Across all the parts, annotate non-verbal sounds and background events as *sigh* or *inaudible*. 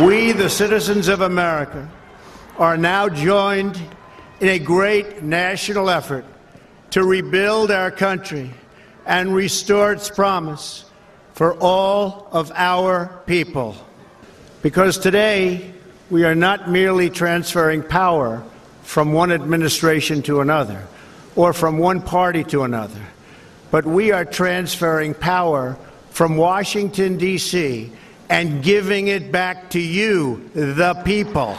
We, the citizens of America, are now joined in a great national effort to rebuild our country and restore its promise for all of our people. Because today, we are not merely transferring power from one administration to another or from one party to another, but we are transferring power from Washington, D.C., and giving it back to you, the people.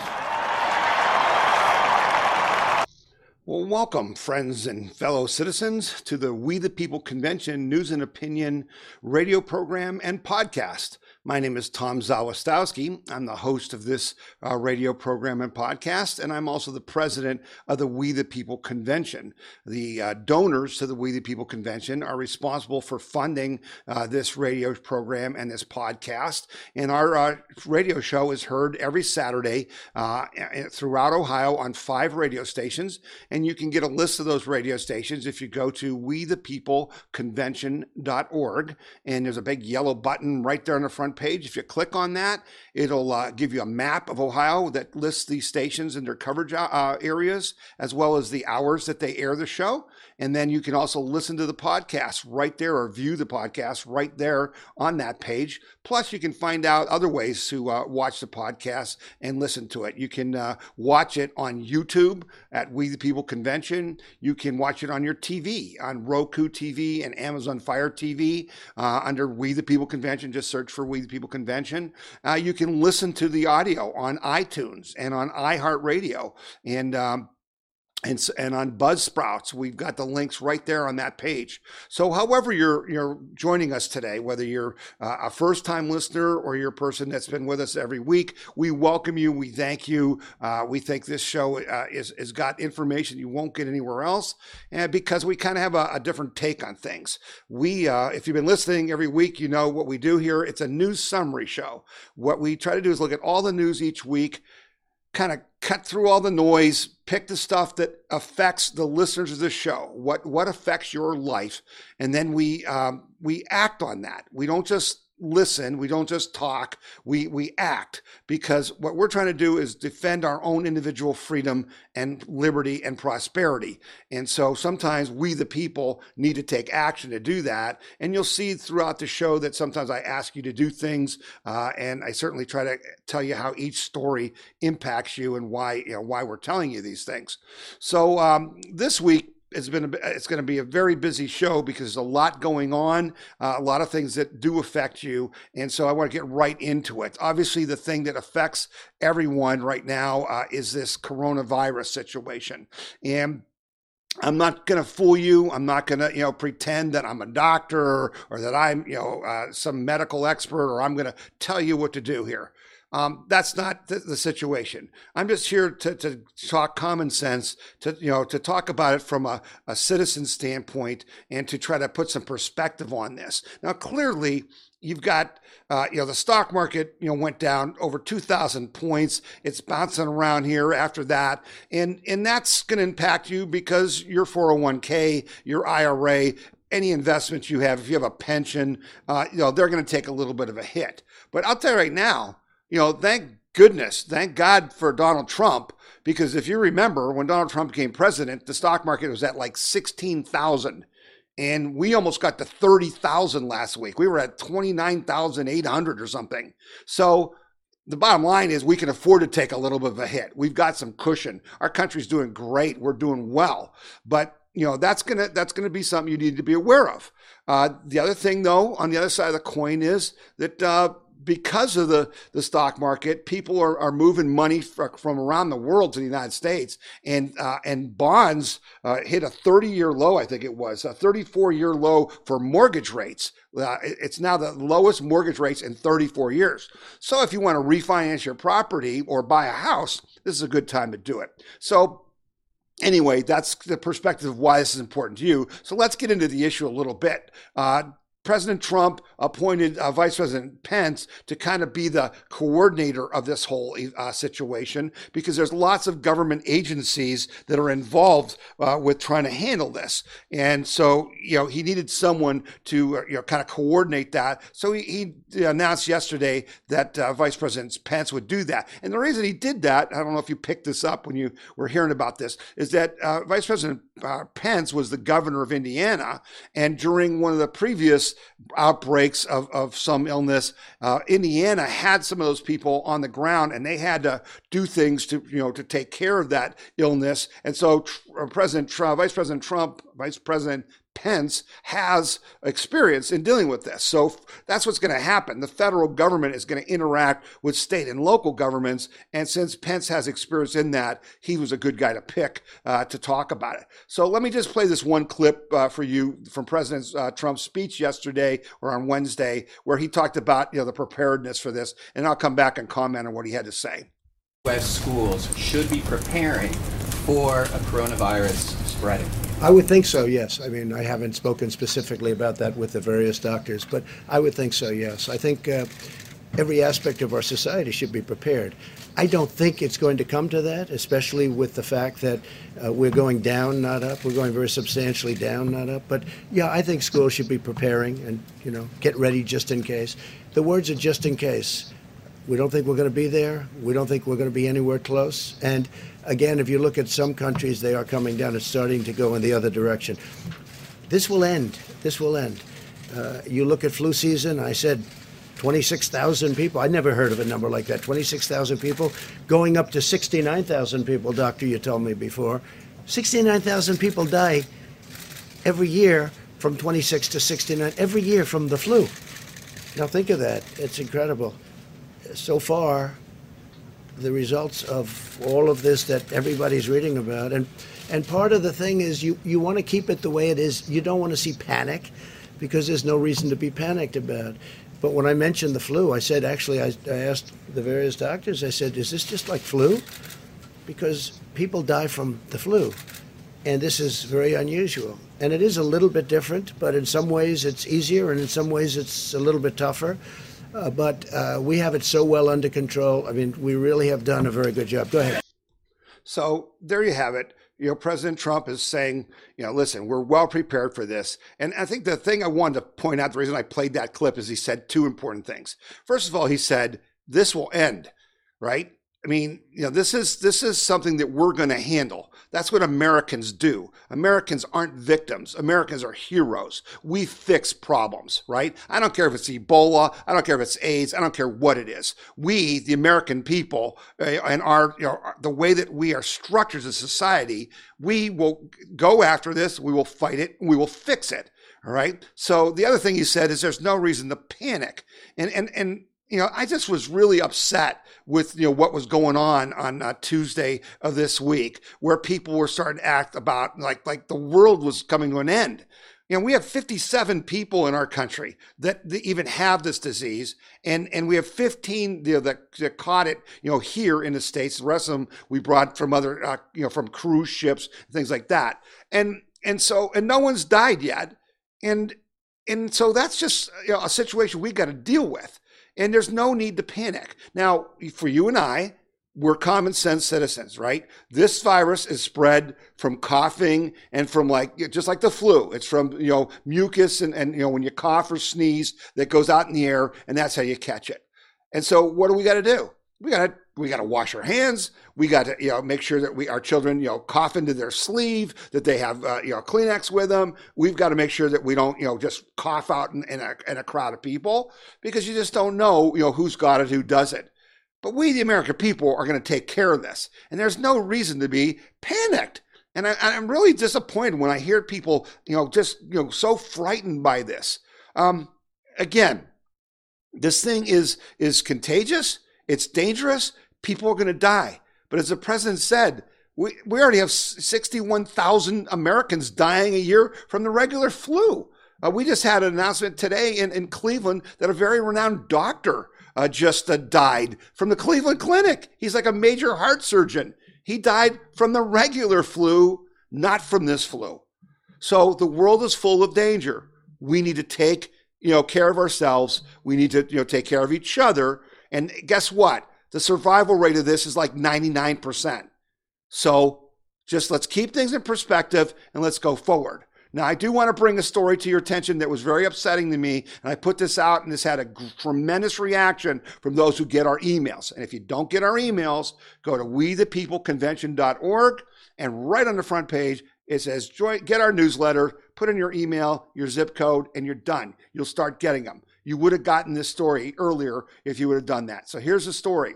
Well, welcome, friends and fellow citizens, to the We the People Convention News and Opinion radio program and podcast. My name is Tom Zawistowski. I'm the host of this uh, radio program and podcast, and I'm also the president of the We the People Convention. The uh, donors to the We the People Convention are responsible for funding uh, this radio program and this podcast. And our uh, radio show is heard every Saturday uh, throughout Ohio on five radio stations. And you can get a list of those radio stations if you go to wethepeopleconvention.org. And there's a big yellow button right there on the front page. If you click on that, it'll uh, give you a map of Ohio that lists these stations and their coverage uh, areas, as well as the hours that they air the show. And then you can also listen to the podcast right there or view the podcast right there on that page. Plus, you can find out other ways to uh, watch the podcast and listen to it. You can uh, watch it on YouTube at We the People Convention. You can watch it on your TV, on Roku TV and Amazon Fire TV uh, under We the People Convention. Just search for We the People Convention. Uh, you can listen to the audio on iTunes and on iHeartRadio. And um, and, and on Buzzsprouts, we've got the links right there on that page. So, however you're you're joining us today, whether you're uh, a first time listener or you're a person that's been with us every week, we welcome you. We thank you. Uh, we think this show uh, is has got information you won't get anywhere else, and because we kind of have a, a, different take on things. We, uh, if you've been listening every week, you know what we do here. It's a news summary show. What we try to do is look at all the news each week kind of cut through all the noise, pick the stuff that affects the listeners of the show, what what affects your life, and then we um, we act on that. We don't just listen we don't just talk we we act because what we're trying to do is defend our own individual freedom and liberty and prosperity. And so sometimes we the people need to take action to do that. And you'll see throughout the show that sometimes i ask you to do things uh, and i certainly try to tell you how each story impacts you and why you know why we're telling you these things. So um, this week it's been a, it's going to be a very busy show because there's a lot going on, uh, a lot of things that do affect you, and so I want to get right into it. Obviously, the thing that affects everyone right now uh, is this coronavirus situation, and I'm not going to fool you. I'm not going to, you know, pretend that I'm a doctor or, or that I'm, you know, uh, some medical expert or I'm going to tell you what to do here. Um, that's not the, the, situation. I'm just here to, to talk common sense, to you know, to talk about it from a, a citizen standpoint, and to try to put some perspective on this. Now, clearly, you've got uh, you know the stock market you know went down over 2000 points it's bouncing around here after that and and that's going to impact you because your 401k your ira any investments you have if you have a pension uh, you know they're going to take a little bit of a hit but i'll tell you right now you know, thank goodness, thank God for Donald Trump, because if you remember when Donald Trump became president, the stock market was at like 16,000. And we almost got to 30,000 last week. We were at 29,800 or something. So the bottom line is we can afford to take a little bit of a hit. We've got some cushion. Our country's doing great. We're doing well. But you know that's gonna that's gonna be something you need to be aware of. Uh, the other thing, though, on the other side of the coin is that uh, because of the, the stock market, people are, are moving money from around the world to the United States, and uh, and bonds uh, hit a 30 year low. I think it was a 34 year low for mortgage rates. Uh, it's now the lowest mortgage rates in 34 years. So if you want to refinance your property or buy a house, this is a good time to do it. So anyway, that's the perspective of why this is important to you. So let's get into the issue a little bit. Uh, President Trump appointed uh, Vice President Pence to kind of be the coordinator of this whole uh, situation because there's lots of government agencies that are involved uh, with trying to handle this. And so, you know, he needed someone to, uh, you know, kind of coordinate that. So he, he announced yesterday that uh, Vice President Pence would do that. And the reason he did that, I don't know if you picked this up when you were hearing about this, is that uh, Vice President Pence was the governor of Indiana. And during one of the previous outbreaks of, of some illness, uh, Indiana had some of those people on the ground and they had to do things to, you know, to take care of that illness. And so uh, President Trump, Vice President Trump, Vice President Pence has experience in dealing with this. So that's what's going to happen. The federal government is going to interact with state and local governments. And since Pence has experience in that, he was a good guy to pick uh, to talk about it. So let me just play this one clip uh, for you from President uh, Trump's speech yesterday or on Wednesday, where he talked about you know the preparedness for this. And I'll come back and comment on what he had to say. U.S. schools should be preparing for a coronavirus spreading. I would think so, yes. I mean, I haven't spoken specifically about that with the various doctors, but I would think so, yes. I think uh, every aspect of our society should be prepared. I don't think it's going to come to that, especially with the fact that uh, we're going down, not up. We're going very substantially down, not up. But yeah, I think schools should be preparing and, you know, get ready just in case. The words are just in case. We don't think we're going to be there. We don't think we're going to be anywhere close. And again, if you look at some countries, they are coming down. It's starting to go in the other direction. This will end. This will end. Uh, you look at flu season, I said 26,000 people. I never heard of a number like that. 26,000 people going up to 69,000 people, doctor, you told me before. 69,000 people die every year from 26 to 69, every year from the flu. Now think of that. It's incredible. So far, the results of all of this that everybody's reading about. And and part of the thing is you, you want to keep it the way it is. You don't want to see panic because there's no reason to be panicked about. But when I mentioned the flu, I said, actually, I, I asked the various doctors, I said, is this just like flu? Because people die from the flu. And this is very unusual. And it is a little bit different, but in some ways it's easier, and in some ways it's a little bit tougher. Uh, but uh, we have it so well under control. I mean, we really have done a very good job. Go ahead. So there you have it. You know, President Trump is saying, you know, listen, we're well prepared for this. And I think the thing I wanted to point out, the reason I played that clip is he said two important things. First of all, he said, this will end, right? I mean, you know, this is this is something that we're going to handle. That's what Americans do. Americans aren't victims. Americans are heroes. We fix problems, right? I don't care if it's Ebola. I don't care if it's AIDS. I don't care what it is. We, the American people, uh, and our you know, the way that we are structured as a society, we will go after this. We will fight it. We will fix it. All right. So the other thing he said is there's no reason to panic. And and and you know, I just was really upset with you know what was going on on uh, Tuesday of this week, where people were starting to act about like like the world was coming to an end. You know, we have 57 people in our country that, that even have this disease, and and we have 15 you know, that, that caught it. You know, here in the states. The rest of them we brought from other uh, you know from cruise ships, things like that. And and so and no one's died yet, and and so that's just you know, a situation we got to deal with and there's no need to panic. Now, for you and I, we're common sense citizens, right? This virus is spread from coughing and from like, just like the flu. It's from, you know, mucus and, and, you know, when you cough or sneeze that goes out in the air and that's how you catch it. And so what do we got to do? We got to, we got to wash our hands. We got to, you know, make sure that we, our children, you know, cough into their sleeve, that they have, uh, you know, Kleenex with them. We've got to make sure that we don't, you know, just cough out in, in, a, in a crowd of people because you just don't know, you know, who's got it, who doesn't. But we, the American people, are going to take care of this. And there's no reason to be panicked. And I, am really disappointed when I hear people, you know, just, you know, so frightened by this. Um, again, this thing is, is contagious. It's dangerous. People are going to die. But as the president said, we, we already have 61,000 Americans dying a year from the regular flu. Uh, we just had an announcement today in, in Cleveland that a very renowned doctor uh, just uh, died from the Cleveland Clinic. He's like a major heart surgeon. He died from the regular flu, not from this flu. So the world is full of danger. We need to take you know, care of ourselves. We need to, you know, take care of each other. And guess what? The survival rate of this is like 99%. So just let's keep things in perspective and let's go forward. Now, I do want to bring a story to your attention that was very upsetting to me. And I put this out, and this had a tremendous reaction from those who get our emails. And if you don't get our emails, go to wethepeopleconvention.org. And right on the front page, it says, Get our newsletter, put in your email, your zip code, and you're done. You'll start getting them. You would have gotten this story earlier if you would have done that. So here's the story.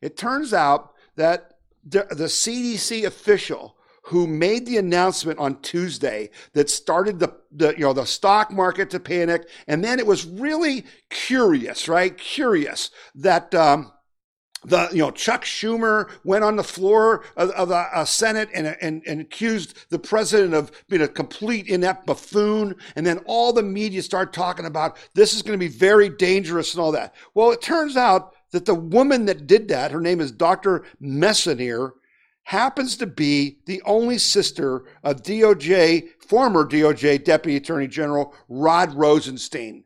It turns out that the, the CDC official who made the announcement on Tuesday that started the, the you know the stock market to panic, and then it was really curious, right? Curious that. Um, the you know Chuck Schumer went on the floor of, of the uh, Senate and, and and accused the president of being a complete inept buffoon, and then all the media started talking about this is going to be very dangerous and all that. Well, it turns out that the woman that did that, her name is Dr. Messonnier, happens to be the only sister of DOJ, former DOJ Deputy Attorney General Rod Rosenstein.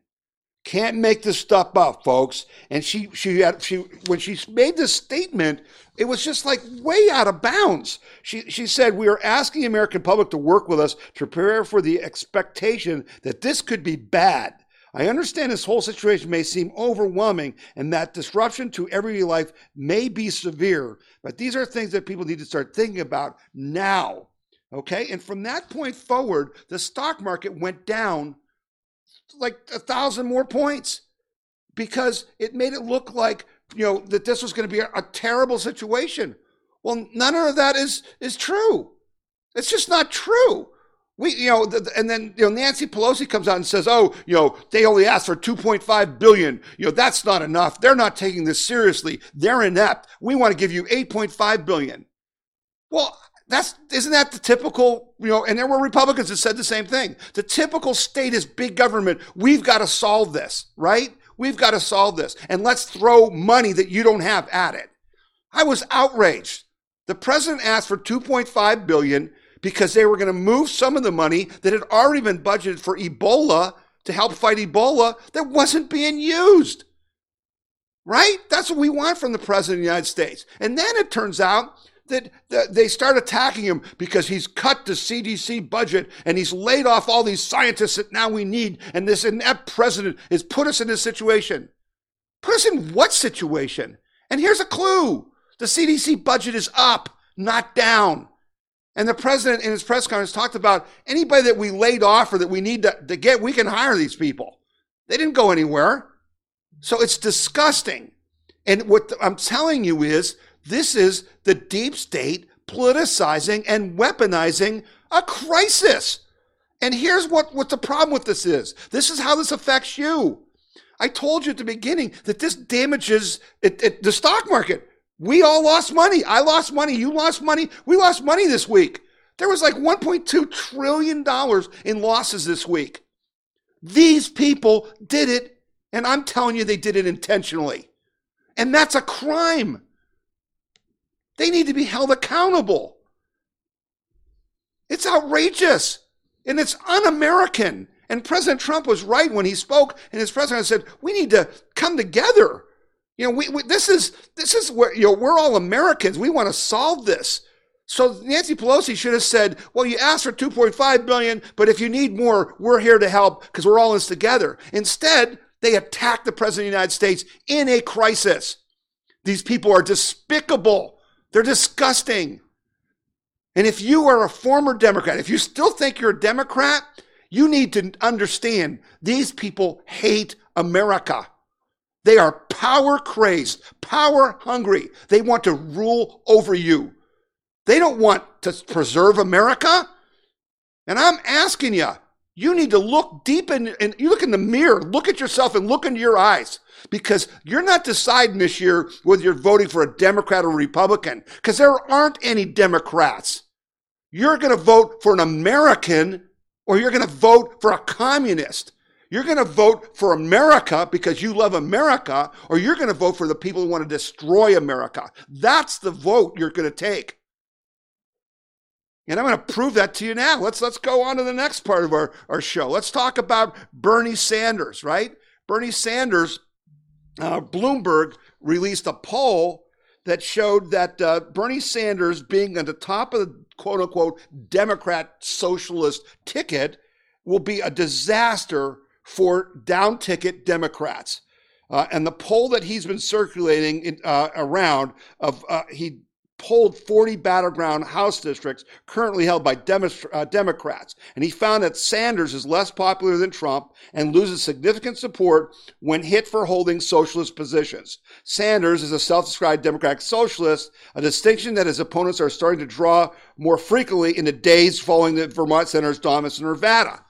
Can't make this stuff up, folks. And she she had she when she made this statement, it was just like way out of bounds. She she said, We are asking the American public to work with us to prepare for the expectation that this could be bad. I understand this whole situation may seem overwhelming and that disruption to everyday life may be severe, but these are things that people need to start thinking about now. Okay? And from that point forward, the stock market went down like a thousand more points because it made it look like, you know, that this was going to be a, a terrible situation. Well, none of that is is true. It's just not true. We, you know, and then you know Nancy Pelosi comes out and says, "Oh, you know, they only asked for 2.5 billion. You know, that's not enough. They're not taking this seriously. They're inept. We want to give you 8.5 billion." Well, that's isn't that the typical, you know, and there were Republicans that said the same thing. The typical state is big government. We've got to solve this, right? We've got to solve this. And let's throw money that you don't have at it. I was outraged. The president asked for 2.5 billion because they were going to move some of the money that had already been budgeted for Ebola to help fight Ebola that wasn't being used. Right? That's what we want from the President of the United States. And then it turns out that, they start attacking him because he's cut the CDC budget and he's laid off all these scientists that now we need. And this inept president has put us in this situation. Put us in what situation? And here's a clue the CDC budget is up, not down. And the president in his press conference talked about anybody that we laid off or that we need to, to get, we can hire these people. They didn't go anywhere. So it's disgusting. And what I'm telling you is this is the deep state politicizing and weaponizing a crisis. And here's what, what the problem with this is this is how this affects you. I told you at the beginning that this damages it, it, the stock market. We all lost money. I lost money. You lost money. We lost money this week. There was like $1.2 trillion in losses this week. These people did it, and I'm telling you, they did it intentionally. And that's a crime. They need to be held accountable. It's outrageous and it's un American. And President Trump was right when he spoke and his president said, we need to come together you know, we, we, this is this is where you know we're all Americans. We want to solve this. So Nancy Pelosi should have said, "Well, you asked for 2.5 billion, but if you need more, we're here to help because we're all in this together." Instead, they attacked the president of the United States in a crisis. These people are despicable. They're disgusting. And if you are a former Democrat, if you still think you're a Democrat, you need to understand these people hate America. They are power crazed, power hungry. They want to rule over you. They don't want to preserve America. And I'm asking you, you need to look deep in, and you look in the mirror, look at yourself and look into your eyes because you're not deciding this year whether you're voting for a Democrat or Republican because there aren't any Democrats. You're going to vote for an American or you're going to vote for a communist. You're going to vote for America because you love America, or you're going to vote for the people who want to destroy America. That's the vote you're going to take. And I'm going to prove that to you now. Let's let's go on to the next part of our, our show. Let's talk about Bernie Sanders, right? Bernie Sanders, uh, Bloomberg released a poll that showed that uh, Bernie Sanders being at the top of the quote unquote Democrat socialist ticket will be a disaster for down ticket Democrats. Uh, and the poll that he's been circulating in, uh, around of uh, he polled 40 battleground House districts currently held by uh, Democrats. And he found that Sanders is less popular than Trump and loses significant support when hit for holding socialist positions. Sanders is a self described Democratic socialist, a distinction that his opponents are starting to draw more frequently in the days following the Vermont Senator's dominance in Nevada.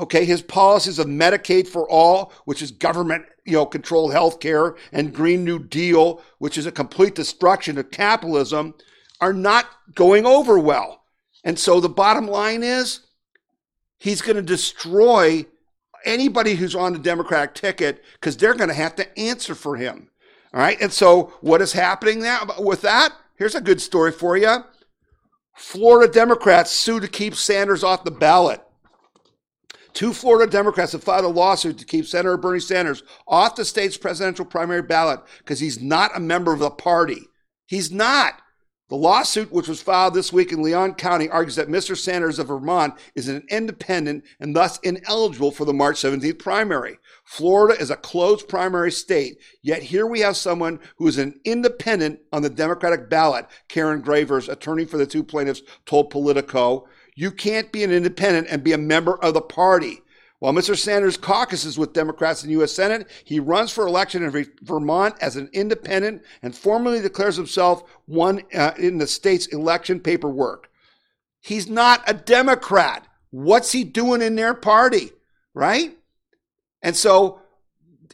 Okay, his policies of Medicaid for all, which is government, you know, controlled health care, and Green New Deal, which is a complete destruction of capitalism, are not going over well. And so the bottom line is he's going to destroy anybody who's on the Democratic ticket because they're going to have to answer for him. All right. And so what is happening now with that? Here's a good story for you. Florida Democrats sue to keep Sanders off the ballot. Two Florida Democrats have filed a lawsuit to keep Senator Bernie Sanders off the state's presidential primary ballot because he's not a member of the party. He's not. The lawsuit, which was filed this week in Leon County, argues that Mr. Sanders of Vermont is an independent and thus ineligible for the March 17th primary. Florida is a closed primary state, yet here we have someone who is an independent on the Democratic ballot. Karen Gievers, attorney for the two plaintiffs, told Politico. You can't be an independent and be a member of the party. While Mr. Sanders caucuses with Democrats in the U.S. Senate, he runs for election in Vermont as an independent and formally declares himself one uh, in the state's election paperwork. He's not a Democrat. What's he doing in their party, right? And so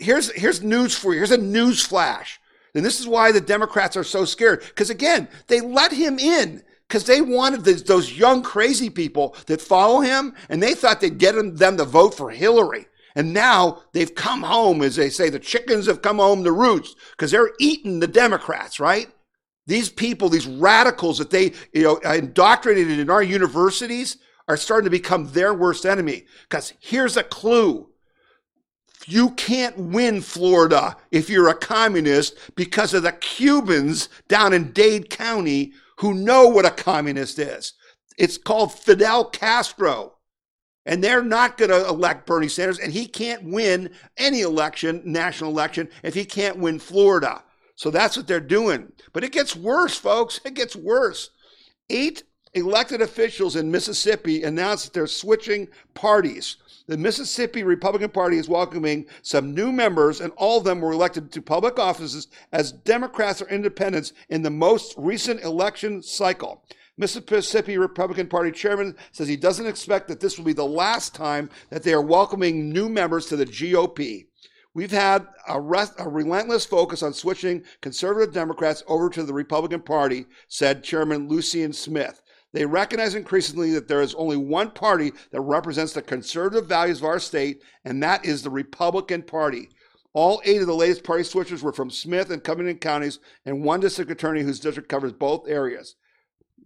here's here's news for you. Here's a news flash. And this is why the Democrats are so scared. Because again, they let him in because they wanted those young crazy people that follow him and they thought they'd get them to vote for Hillary. And now they've come home, as they say, the chickens have come home to roost because they're eating the Democrats, right? These people, these radicals that they you know indoctrinated in our universities are starting to become their worst enemy. Because here's a clue. You can't win Florida if you're a communist because of the Cubans down in Dade County who know what a communist is. It's called Fidel Castro. And they're not going to elect Bernie Sanders, and he can't win any election, national election, if he can't win Florida. So that's what they're doing. But it gets worse, folks. It gets worse. Eight elected officials in Mississippi announced that they're switching parties. The Mississippi Republican Party is welcoming some new members, and all of them were elected to public offices as Democrats or independents in the most recent election cycle. Mississippi Republican Party chairman says he doesn't expect that this will be the last time that they are welcoming new members to the GOP. We've had a, rest, a, relentless focus on switching conservative Democrats over to the Republican Party, said Chairman Lucian Smith. They recognize increasingly that there is only one party that represents the conservative values of our state, and that is the Republican Party. All eight of the latest party switchers were from Smith and Covington counties, and one district attorney whose district covers both areas.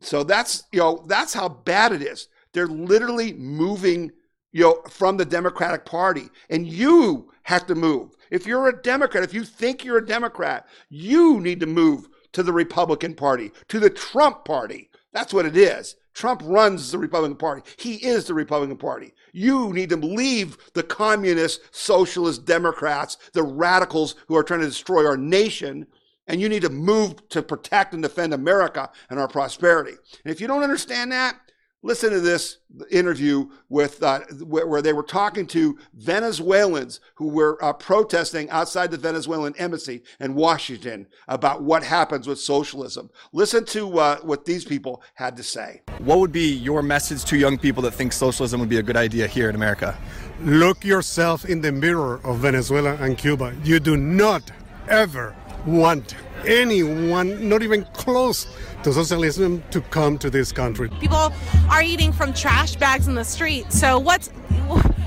So that's you know that's how bad it is. They're literally moving you know from the Democratic Party, and you have to move. If you're a Democrat, if you think you're a Democrat, you need to move to the Republican Party, to the Trump Party. That's what it is. Trump runs the Republican Party. He is the Republican Party. You need to leave the communist, socialist Democrats, the radicals who are trying to destroy our nation, and you need to move to protect and defend America and our prosperity. And if you don't understand that, Listen to this interview with uh, where they were talking to Venezuelans who were uh, protesting outside the Venezuelan embassy in Washington about what happens with socialism. Listen to uh, what these people had to say. What would be your message to young people that think socialism would be a good idea here in America? Look yourself in the mirror of Venezuela and Cuba. You do not ever want anyone, not even close to socialism, to come to this country. People are eating from trash bags in the street. So what's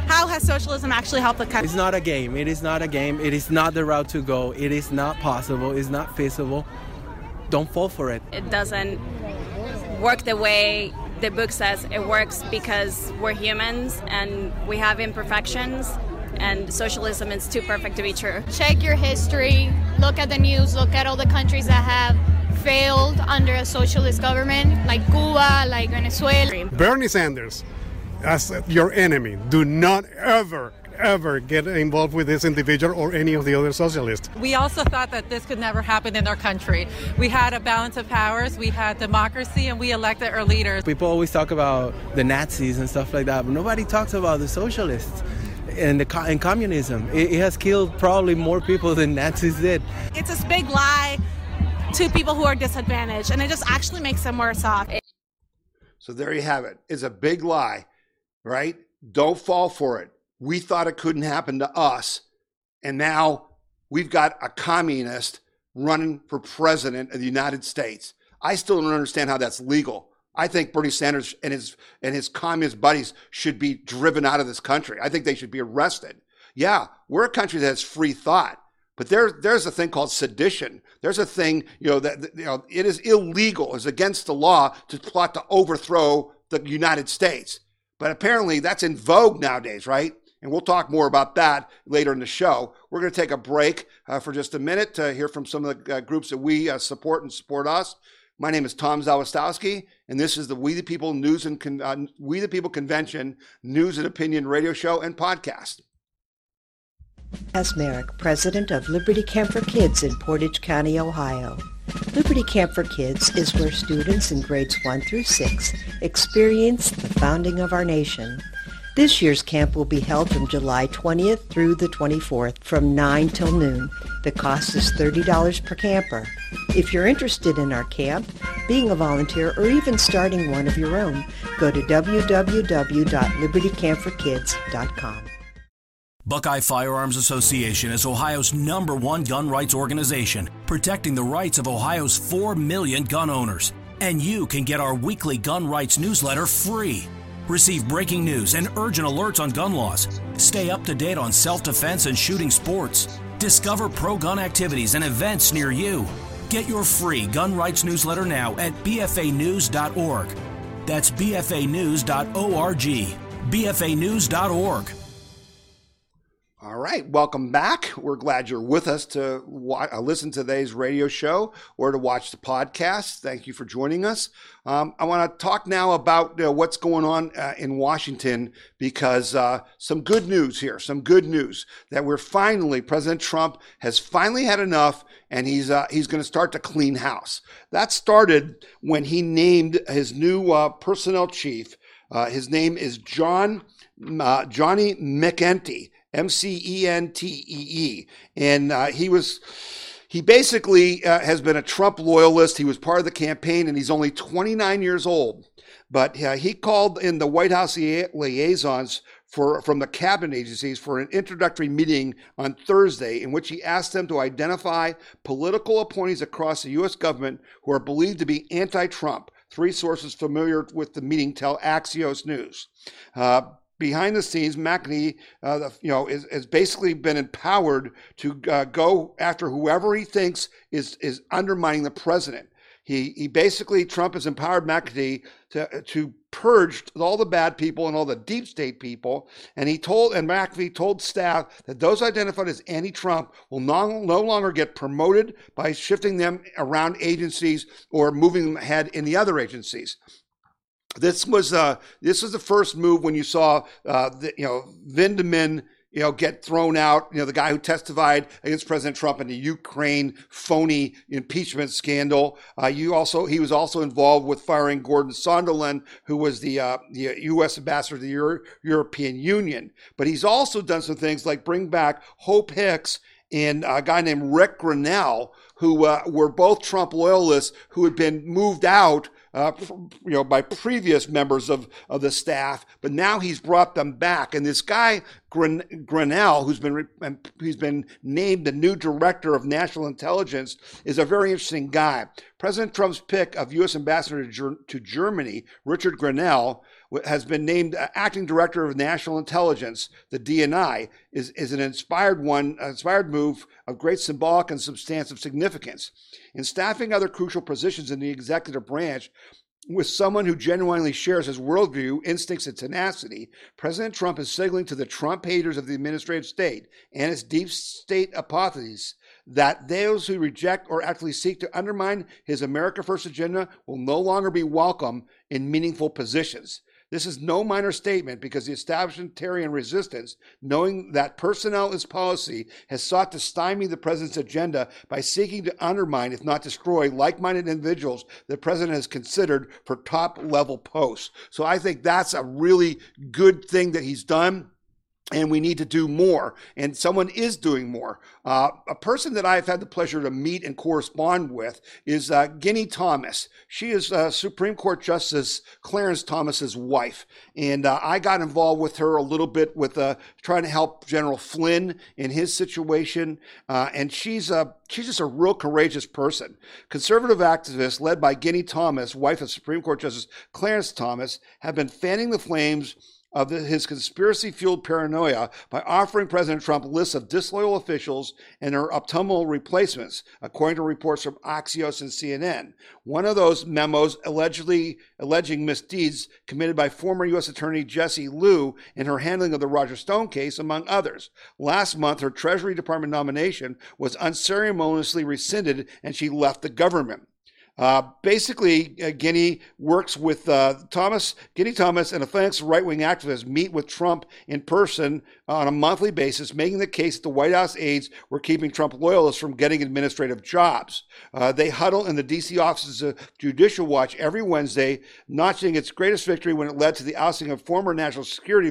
how has socialism actually helped the country? It's not a game. It is not a game. It is not the route to go. It is not possible. It's not feasible. Don't fall for it. It doesn't work the way the book says it works because we're humans and we have imperfections and socialism is too perfect to be true. Check your history, look at the news, look at all the countries that have failed under a socialist government, like Cuba, like Venezuela. Bernie Sanders, as your enemy, do not ever ever get involved with this individual or any of the other socialists. We also thought that this could never happen in our country. We had a balance of powers, we had democracy, and we elected our leaders. People always talk about the Nazis and stuff like that, but nobody talks about the socialists and the and communism. It, it has killed probably more people than Nazis did. It's this big lie to people who are disadvantaged, and it just actually makes them worse off. So there you have it. It's a big lie, right? Don't fall for it. We thought it couldn't happen to us, and now we've got a communist running for president of the United States. I still don't understand how that's legal. I think Bernie Sanders and his and his communist buddies should be driven out of this country. I think they should be arrested. Yeah, we're a country that has free thought, but there there's a thing called sedition. There's a thing, you know, that you know it is illegal, it's against the law to plot to overthrow the United States. But apparently that's in vogue nowadays, right? And we'll talk more about that later in the show. We're going to take a break uh, for just a minute to hear from some of the uh, groups that we uh, support and support us. My name is Tom Zawistowski, and this is the We the People News and Con- uh, We the People Convention News and Opinion Radio Show and Podcast. As Merrick, president of Liberty Camp for Kids in Portage County, Ohio. Liberty Camp for Kids is where students in grades 1 through 6 experience the founding of our nation. This year's camp will be held from July 20th through the 24th from 9 till noon. The cost is $30 per camper. If you're interested in our camp, being a volunteer, or even starting one of your own, go to www.libertycampforkids.com. Buckeye Firearms Association is Ohio's number one gun rights organization, protecting the rights of Ohio's 4 million gun owners. And you can get our weekly gun rights newsletter free. Receive breaking news and urgent alerts on gun laws. Stay up to date on self defense and shooting sports. Discover pro gun activities and events near you. Get your free gun rights newsletter now at bfanews.org. That's bfanews.org. bfanews.org. All right, welcome back. We're glad you're with us to wa- uh, listen to today's radio show or to watch the podcast. Thank you for joining us. Um, I want to talk now about uh, what's going on uh, in Washington because uh, some good news here, some good news that we're finally, President Trump has finally had enough and he's, uh, he's going to start to clean house. That started when he named his new personnel chief. his name is John Johnny McEntee. M C E N T E E. And uh, he was. He basically uh, has been a Trump loyalist. He was part of the campaign, and he's only 29 years old. But uh, he called in the White House liaisons for, from the cabinet agencies for an introductory meeting on Thursday, in which he asked them to identify political appointees across the U.S. government who are believed to be anti-Trump. Three sources familiar with the meeting tell Axios News. Uh, behind the scenes, McEntee, uh, you know, is, has basically been empowered to uh, go after whoever he thinks is is undermining the president. He he basically Trump has empowered McEntee to to purge all the bad people and all the deep state people, and he told and McEntee told staff that those identified as anti-Trump will no, no longer get promoted by shifting them around agencies or moving them ahead in the other agencies this was uh, this was the first move when you saw uh, the, you know Vindman you know get thrown out. You know the guy who testified against President Trump in the Ukraine phony impeachment scandal. Uh, you also he was also involved with firing Gordon Sondland, who was the uh, the U.S. ambassador to the Euro- European Union. But he's also done some things like bring back Hope Hicks and a guy named Rick Grenell, who uh, were both Trump loyalists who had been moved out uh, you know, by previous members of, of the staff, but now he's brought them back. And this guy, Grenell, who's been, who's been named the new director of national intelligence, is a very interesting guy. President Trump's pick of U.S. Ambassador to Germany, Richard Grenell, has been named acting director of national intelligence. The DNI is, is an inspired one, inspired move of great symbolic and substantive significance. In staffing other crucial positions in the executive branch, with someone who genuinely shares his worldview, instincts, and tenacity, President Trump is signaling to the Trump haters of the administrative state and its deep state hypotheses that those who reject or actively seek to undermine his America First agenda will no longer be welcome in meaningful positions. This is no minor statement because the establishmentarian resistance, knowing that personnel is policy, has sought to stymie the president's agenda by seeking to undermine, if not destroy, like minded individuals the president has considered for top level posts. So I think that's a really good thing that he's done and we need to do more. And someone is doing more. Uh, a person that I've had the pleasure to meet and correspond with is uh, Ginny Thomas. She is uh, Supreme Court Justice Clarence Thomas's wife, and uh, I got involved with her a little bit with uh, trying to help General Flynn in his situation. Uh, and she's a she's just a real courageous person. Conservative activists led by Ginny Thomas, wife of Supreme Court Justice Clarence Thomas, have been fanning the flames of the, his conspiracy fueled paranoia by offering President Trump lists of disloyal officials and their optimal replacements, according to reports from Axios and CNN. One of those memos allegedly alleging misdeeds committed by former U.S. Attorney Jesse Liu in her handling of the Roger Stone case, among others. Last month, her Treasury Department nomination was unceremoniously rescinded and she left the government. Uh, basically, uh, Ginny works with uh, Thomas, Ginny Thomas, and Atlantic's right wing activists meet with Trump in person on a monthly basis, making the case that the White House aides were keeping Trump loyalists from getting administrative jobs. Uh, they huddle in the D.C. offices of Judicial Watch every Wednesday, notching its greatest victory when it led to the ousting of former National Security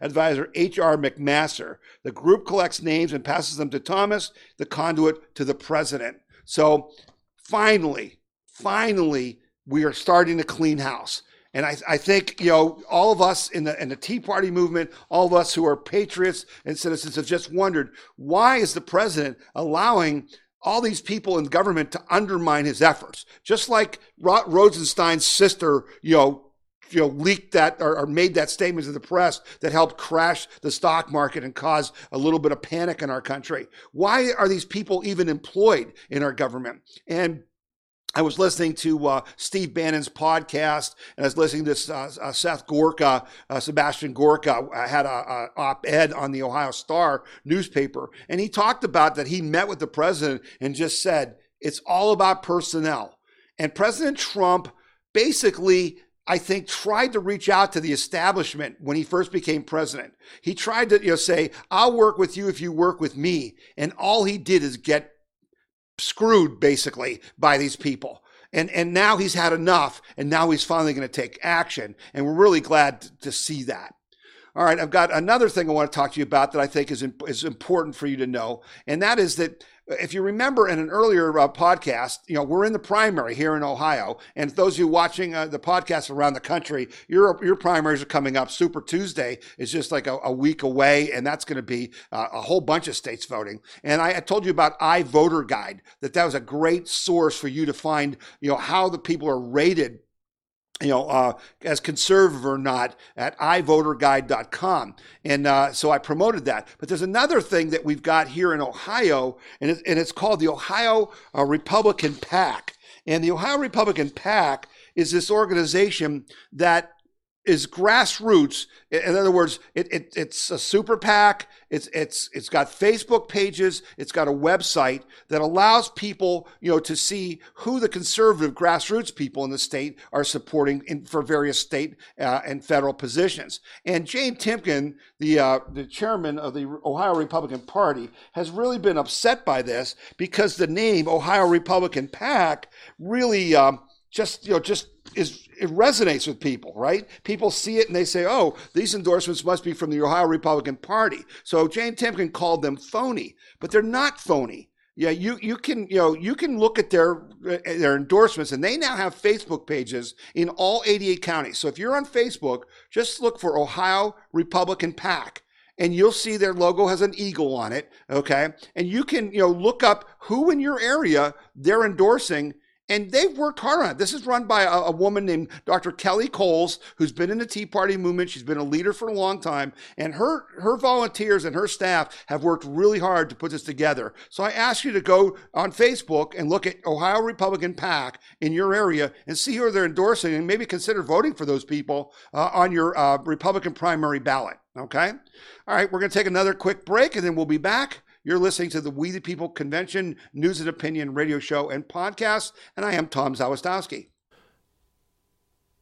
Advisor H.R. McMaster. The group collects names and passes them to Thomas, the conduit to the president. So finally, finally we are starting to clean house. And I, I, think, you know, all of us in the, in the Tea Party movement, all of us who are patriots and citizens have just wondered why is the president allowing all these people in government to undermine his efforts? Just like Rosenstein's sister, you know, you know, leaked that or, or, made that statement to the press that helped crash the stock market and cause a little bit of panic in our country. Why are these people even employed in our government? And I was listening to uh, Steve Bannon's podcast, and I was listening to uh, uh, Seth Gorka, uh, Sebastian Gorka, I had a, a op-ed on the Ohio Star newspaper, and he talked about that he met with the president and just said it's all about personnel. And President Trump basically I think, tried to reach out to the establishment when he first became president. He tried to, you know, say, "I'll work with you if you work with me," and all he did is get screwed basically by these people. And, and now he's had enough, and now he's finally going to take action. And we're really glad to see that. All right, I've got another thing I want to talk to you about that I think is, is important for you to know, and that is that if you remember in an earlier uh, podcast, you know, we're in the primary here in Ohio. And those of you watching uh, the podcast around the country, your, your primaries are coming up. Super Tuesday is just like a, a week away, and that's going to be uh, a whole bunch of states voting. And I, I told you about iVoterGuide, that that was a great source for you to find, you know, how the people are rated you know, uh, as conservative or not at ivoterguide.com. And uh, so I promoted that. But there's another thing that we've got here in Ohio, and, it, and it's called the Ohio uh, Republican PAC. And the Ohio Republican PAC is this organization that is grassroots. In other words, it, it, it's a super PAC. It's it's it's got Facebook pages. It's got a website that allows people, you know, to see who the conservative grassroots people in the state are supporting in, for various state uh, and federal positions. And Jane Timken, the uh, the chairman of the Ohio Republican Party, has really been upset by this because the name Ohio Republican PAC really. Um, just you know just is it resonates with people, right? People see it and they say, "Oh, these endorsements must be from the Ohio Republican Party." So Jane Timken called them phony, but they're not phony. Yeah, you you can you know you can look at their their endorsements, and they now have Facebook pages in all 88 counties. So if you're on Facebook, just look for Ohio Republican PAC, and you'll see their logo has an eagle on it. Okay, and you can you know look up who in your area they're endorsing and they've worked hard on it. This is run by a, a, woman named Dr. Kelly Kohls, who's been in the Tea Party movement. She's been a leader for a long time, and her her volunteers and her staff have worked really hard to put this together. So I ask you to go on Facebook and look at Ohio Republican PAC in your area and see who they're endorsing, and maybe consider voting for those people uh, on your uh, Republican primary ballot. Okay. All right, we're going to take another quick break, and then we'll be back. You're listening to the We the People Convention News and Opinion radio show and podcast, and I am Tom Zawistowski.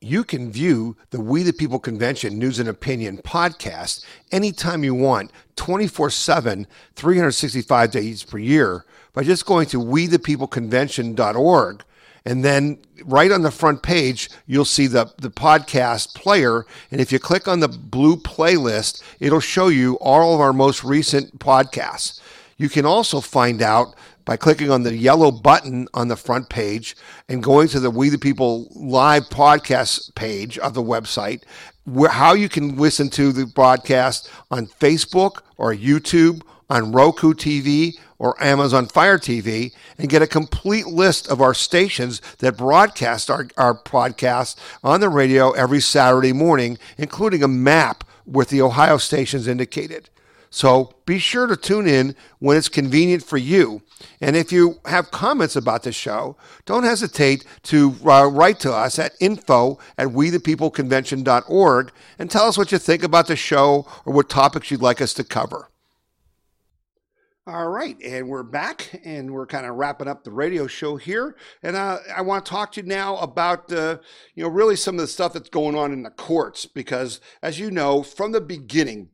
You can view the We the People Convention News and Opinion podcast anytime you want, 24 7, 365 days per year, by just going to We the People wethepeopleconvention.org. And then right on the front page, you'll see the, the podcast player. And if you click on the blue playlist, it'll show you all of our most recent podcasts. You can also find out by clicking on the yellow button on the front page and going to the We the People live podcast page of the website, where, how you can listen to the broadcast on Facebook or YouTube, on Roku TV or Amazon Fire TV, and get a complete list of our stations that broadcast our, our podcast on the radio every Saturday morning, including a map with the Ohio stations indicated. So be sure to tune in when it's convenient for you. And if you have comments about the show, don't hesitate to uh, write to us at info at wethepeopleconvention.org and tell us what you think about the show or what topics you'd like us to cover. All right, and we're back, and we're kind of wrapping up the radio show here. And uh, I want to talk to you now about, uh, you know, really some of the stuff that's going on in the courts, because as you know, from the beginning,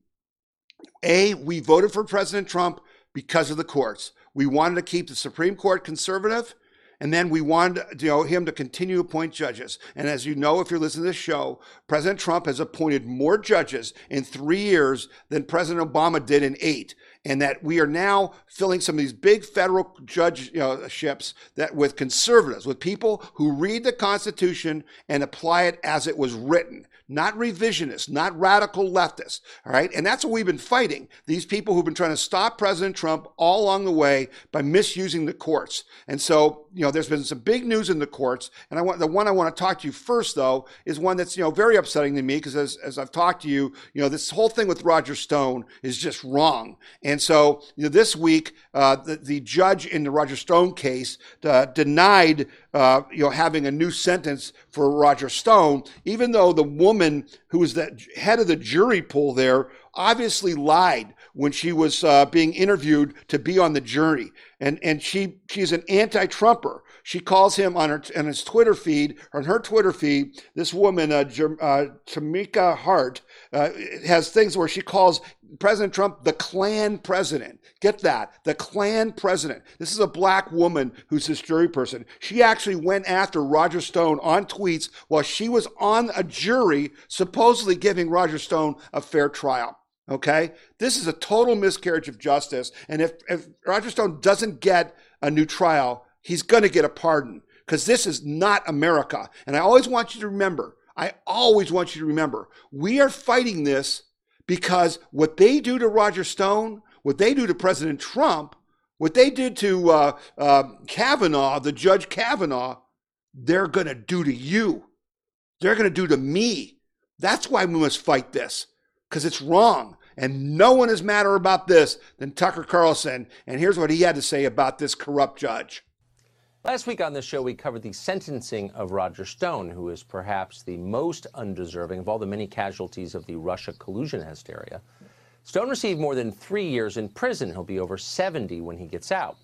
a, we voted for President Trump because of the courts. We wanted to keep the Supreme Court conservative, and then we wanted you know, him to continue to appoint judges. And as you know, if you're listening to this show, President Trump has appointed more judges in three years than President Obama did in eight. And that we are now filling some of these big federal judgeships that with conservatives, with people who read the Constitution and apply it as it was written not revisionists, not radical leftists. All right. And that's what we've been fighting. These people who've been trying to stop President Trump all along the way by misusing the courts. And so, you know, there's been some big news in the courts. And I want the one I want to talk to you first, though, is one that's, you know, very upsetting to me because as, as I've talked to you, you know, this whole thing with Roger Stone is just wrong. And so, you know, this week, uh, the, the judge in the Roger Stone case uh, denied uh, you know, having a new sentence for Roger Stone, even though the woman who was the head of the jury pool there obviously lied when she was uh, being interviewed to be on the jury, and and she she's an anti-Trumper. She calls him on her on his Twitter feed, on her Twitter feed. This woman, uh, uh, Tomeka Hart, uh, has things where she calls President Trump the Klan president. Get that, the Klan president. This is a black woman who's this jury person. She actually went after Roger Stone on tweets while she was on a jury, supposedly giving Roger Stone a fair trial. Okay, this is a total miscarriage of justice. And if, if Roger Stone doesn't get a new trial, he's going to get a pardon because this is not America. And I always want you to remember, I always want you to remember, we are fighting this because what they do to Roger Stone, what they do to President Trump, what they did to uh, uh, Kavanaugh, the Judge Kavanaugh, they're going to do to you. They're going to do to me. That's why we must fight this because it's wrong. And no one is madder about this than Tucker Carlson. And here's what he had to say about this corrupt judge. Last week on the show, we covered the sentencing of Roger Stone, who is perhaps the most undeserving of all the many casualties of the Russia collusion hysteria. Stone received more than three years in prison. He'll be over 70 when he gets out.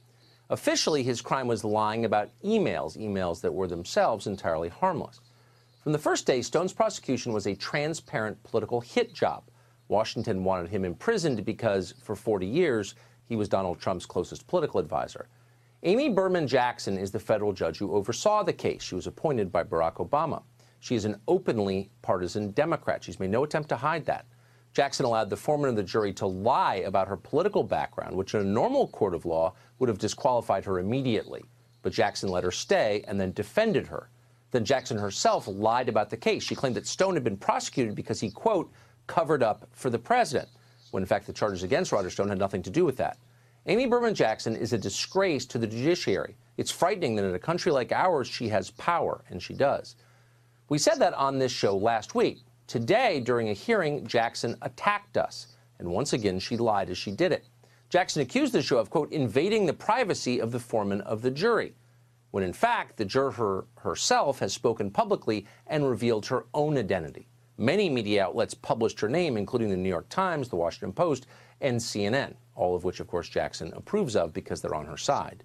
Officially, his crime was lying about emails, emails that were themselves entirely harmless. From the first day, Stone's prosecution was a transparent political hit job. Washington wanted him imprisoned because, for 40 years, he was Donald Trump's closest political advisor. Amy Berman Jackson is the federal judge who oversaw the case. She was appointed by Barack Obama. She is an openly partisan Democrat. She's made no attempt to hide that. Jackson allowed the foreman of the jury to lie about her political background, which in a normal court of law would have disqualified her immediately. But Jackson let her stay and then defended her. Then Jackson herself lied about the case. She claimed that Stone had been prosecuted because he, quote, covered up for the president, when in fact the charges against Roger Stone had nothing to do with that. Amy Berman Jackson is a disgrace to the judiciary. It's frightening that in a country like ours, she has power, and she does. We said that on this show last week. Today, during a hearing, Jackson attacked us. And once again, she lied as she did it. Jackson accused the show of, quote, invading the privacy of the foreman of the jury, when in fact, the juror herself has spoken publicly and revealed her own identity. Many media outlets published her name, including the New York Times, the Washington Post, and CNN, all of which, of course, Jackson approves of because they're on her side.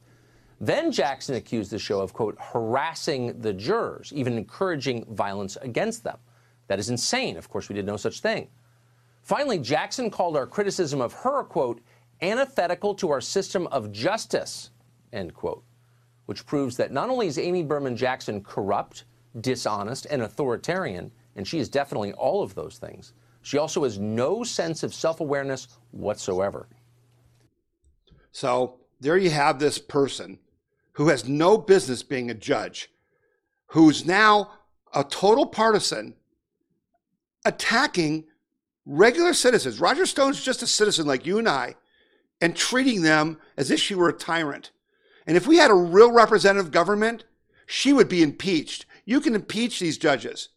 Then Jackson accused the show of, quote, harassing the jurors, even encouraging violence against them. That is insane. Of course, we did no such thing. Finally, Jackson called our criticism of her, quote, antithetical to our system of justice, end quote, which proves that not only is Amy Berman Jackson corrupt, dishonest, and authoritarian, and she is definitely all of those things, she also has no sense of self awareness whatsoever. So there you have this person who has no business being a judge, who's now a total partisan attacking regular citizens. Roger Stone's just a citizen like you and I and treating them as if she were a tyrant. And if we had a real representative government, she would be impeached. You can impeach these judges.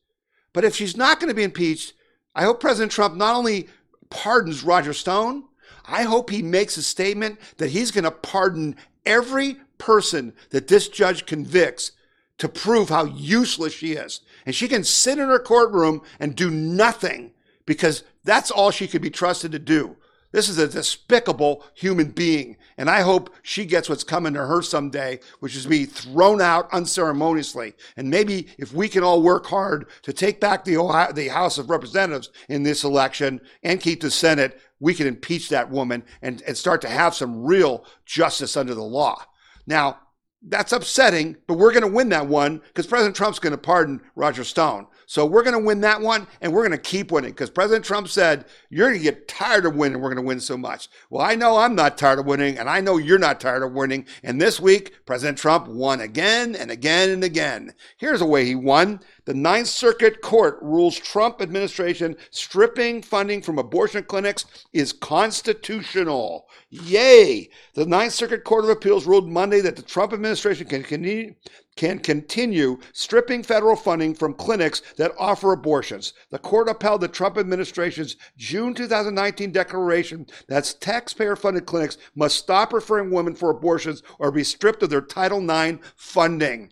But if she's not going to be impeached, I hope President Trump not only pardons Roger Stone, I hope he makes a statement that he's going to pardon every person that this judge convicts to prove how useless she is. And she can sit in her courtroom and do nothing because that's all she could be trusted to do. This is a despicable human being. And I hope she gets what's coming to her someday, which is be thrown out unceremoniously. And maybe if we can all work hard to take back the, Ohio, the House of Representatives in this election and keep the Senate, we can impeach that woman and, and start to have some real justice under the law. Now, that's upsetting, but we're going to win that one because President Trump's going to pardon Roger Stone. So we're going to win that one and we're going to keep winning because President Trump said, You're going to get tired of winning. We're going to win so much. Well, I know I'm not tired of winning and I know you're not tired of winning. And this week, President Trump won again and again and again. Here's a way he won. The Ninth Circuit Court rules Trump administration stripping funding from abortion clinics is constitutional. Yay! The Ninth Circuit Court of Appeals ruled Monday that the Trump administration can continue, can continue stripping federal funding from clinics that offer abortions. The court upheld the Trump administration's June 2019 declaration that taxpayer funded clinics must stop referring women for abortions or be stripped of their Title IX funding.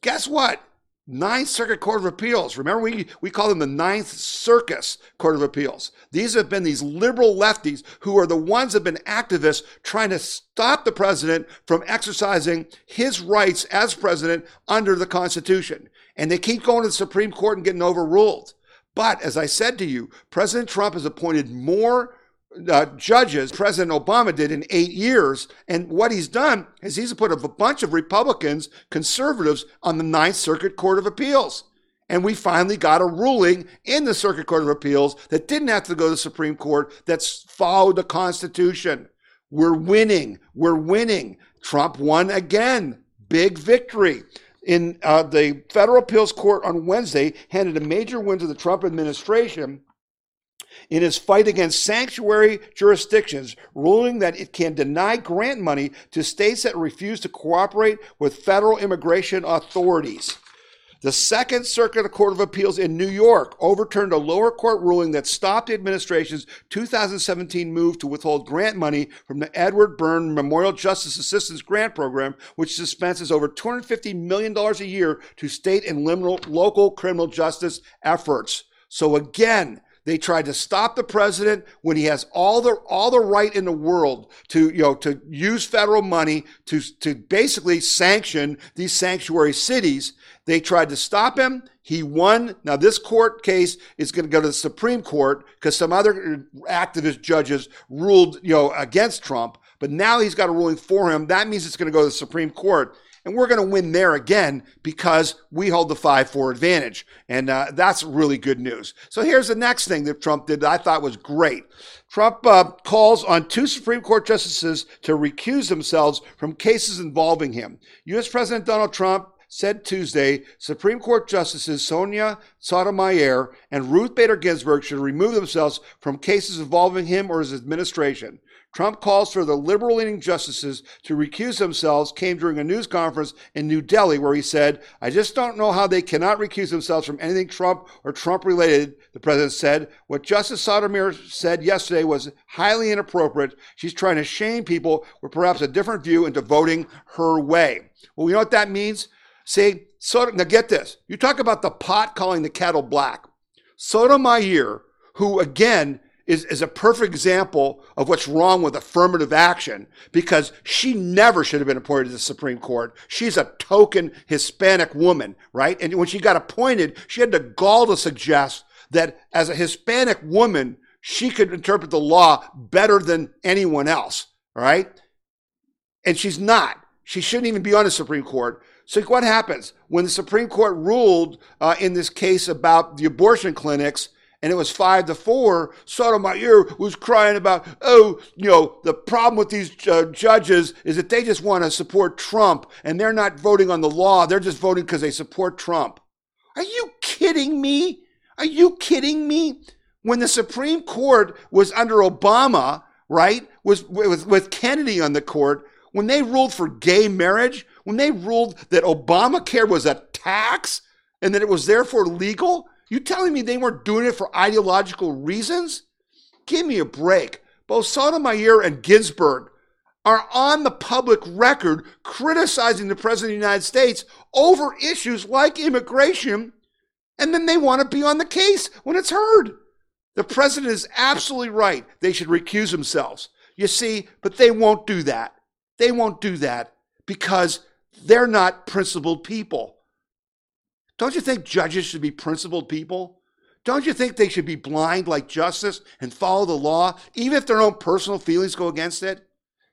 Guess what? Ninth Circuit Court of Appeals. Remember, we, we call them the Ninth Circus Court of Appeals. These have been these liberal lefties who are the ones that have been activists trying to stop the president from exercising his rights as president under the Constitution. And they keep going to the Supreme Court and getting overruled. But as I said to you, President Trump has appointed more uh, judges President Obama did in eight years. And what he's done is he's put a bunch of Republicans, conservatives, on the Ninth Circuit Court of Appeals. And we finally got a ruling in the Circuit Court of Appeals that didn't have to go to the Supreme Court that followed the Constitution. We're winning. We're winning. Trump won again. Big victory. In uh, the federal appeals court on Wednesday, handed a major win to the Trump administration in his fight against sanctuary jurisdictions, ruling that it can deny grant money to states that refuse to cooperate with federal immigration authorities. The Second Circuit Court of Appeals in New York overturned a lower court ruling that stopped the administration's 2017 move to withhold grant money from the Edward Byrne Memorial Justice Assistance Grant Program, which dispenses over $250 million a year to state and local criminal justice efforts. So again, they tried to stop the president when he has all the all the right in the world to you know to use federal money to to basically sanction these sanctuary cities. They tried to stop him. He won. Now this court case is going to go to the Supreme Court because some other activist judges ruled you know against Trump. But now he's got a ruling for him. That means it's going to go to the Supreme Court and we're going to win there again because we hold the 5 4 advantage. And uh, that's really good news. So here's the next thing that Trump did that I thought was great. Trump uh, calls on two Supreme Court justices to recuse themselves from cases involving him. U.S. President Donald Trump said Tuesday Supreme Court Justices Sonia Sotomayor and Ruth Bader Ginsburg should remove themselves from cases involving him or his administration. Trump calls for the liberal leaning justices to recuse themselves came during a news conference in New Delhi where he said, I just don't know how they cannot recuse themselves from anything Trump or Trump related, the president said. What Justice Sotomayor said yesterday was highly inappropriate. She's trying to shame people with perhaps a different view into voting her way. Well, you know what that means? See, so, now get this. You talk about the pot calling the kettle black. Sotomayor, who again is, is a perfect example of what's wrong with affirmative action because she never should have been appointed to the Supreme Court. She's a token Hispanic woman, right? And when she got appointed, she had the gall to suggest that as a Hispanic woman, she could interpret the law better than anyone else, right? And she's not. She shouldn't even be on the Supreme Court. So what happens when the Supreme Court ruled uh, in this case about the abortion clinics? And it was five to four, Sotomayor was crying about, oh, you know, the problem with these uh, judges is that they just want to support Trump and they're not voting on the law. They're just voting because they support Trump. Are you kidding me? Are you kidding me? When the Supreme Court was under Obama, right, was with, with Kennedy on the court, when they ruled for gay marriage, when they ruled that Obamacare was a tax and that it was therefore legal, you telling me they weren't doing it for ideological reasons? Give me a break. Both Sotomayor and Ginsburg are on the public record criticizing the President of the United States over issues like immigration, and then they want to be on the case when it's heard. The President is absolutely right. They should recuse themselves. You see, but they won't do that. They won't do that because they're not principled people. Don't you think judges should be principled people? Don't you think they should be blind like justice and follow the law, even if their own personal feelings go against it?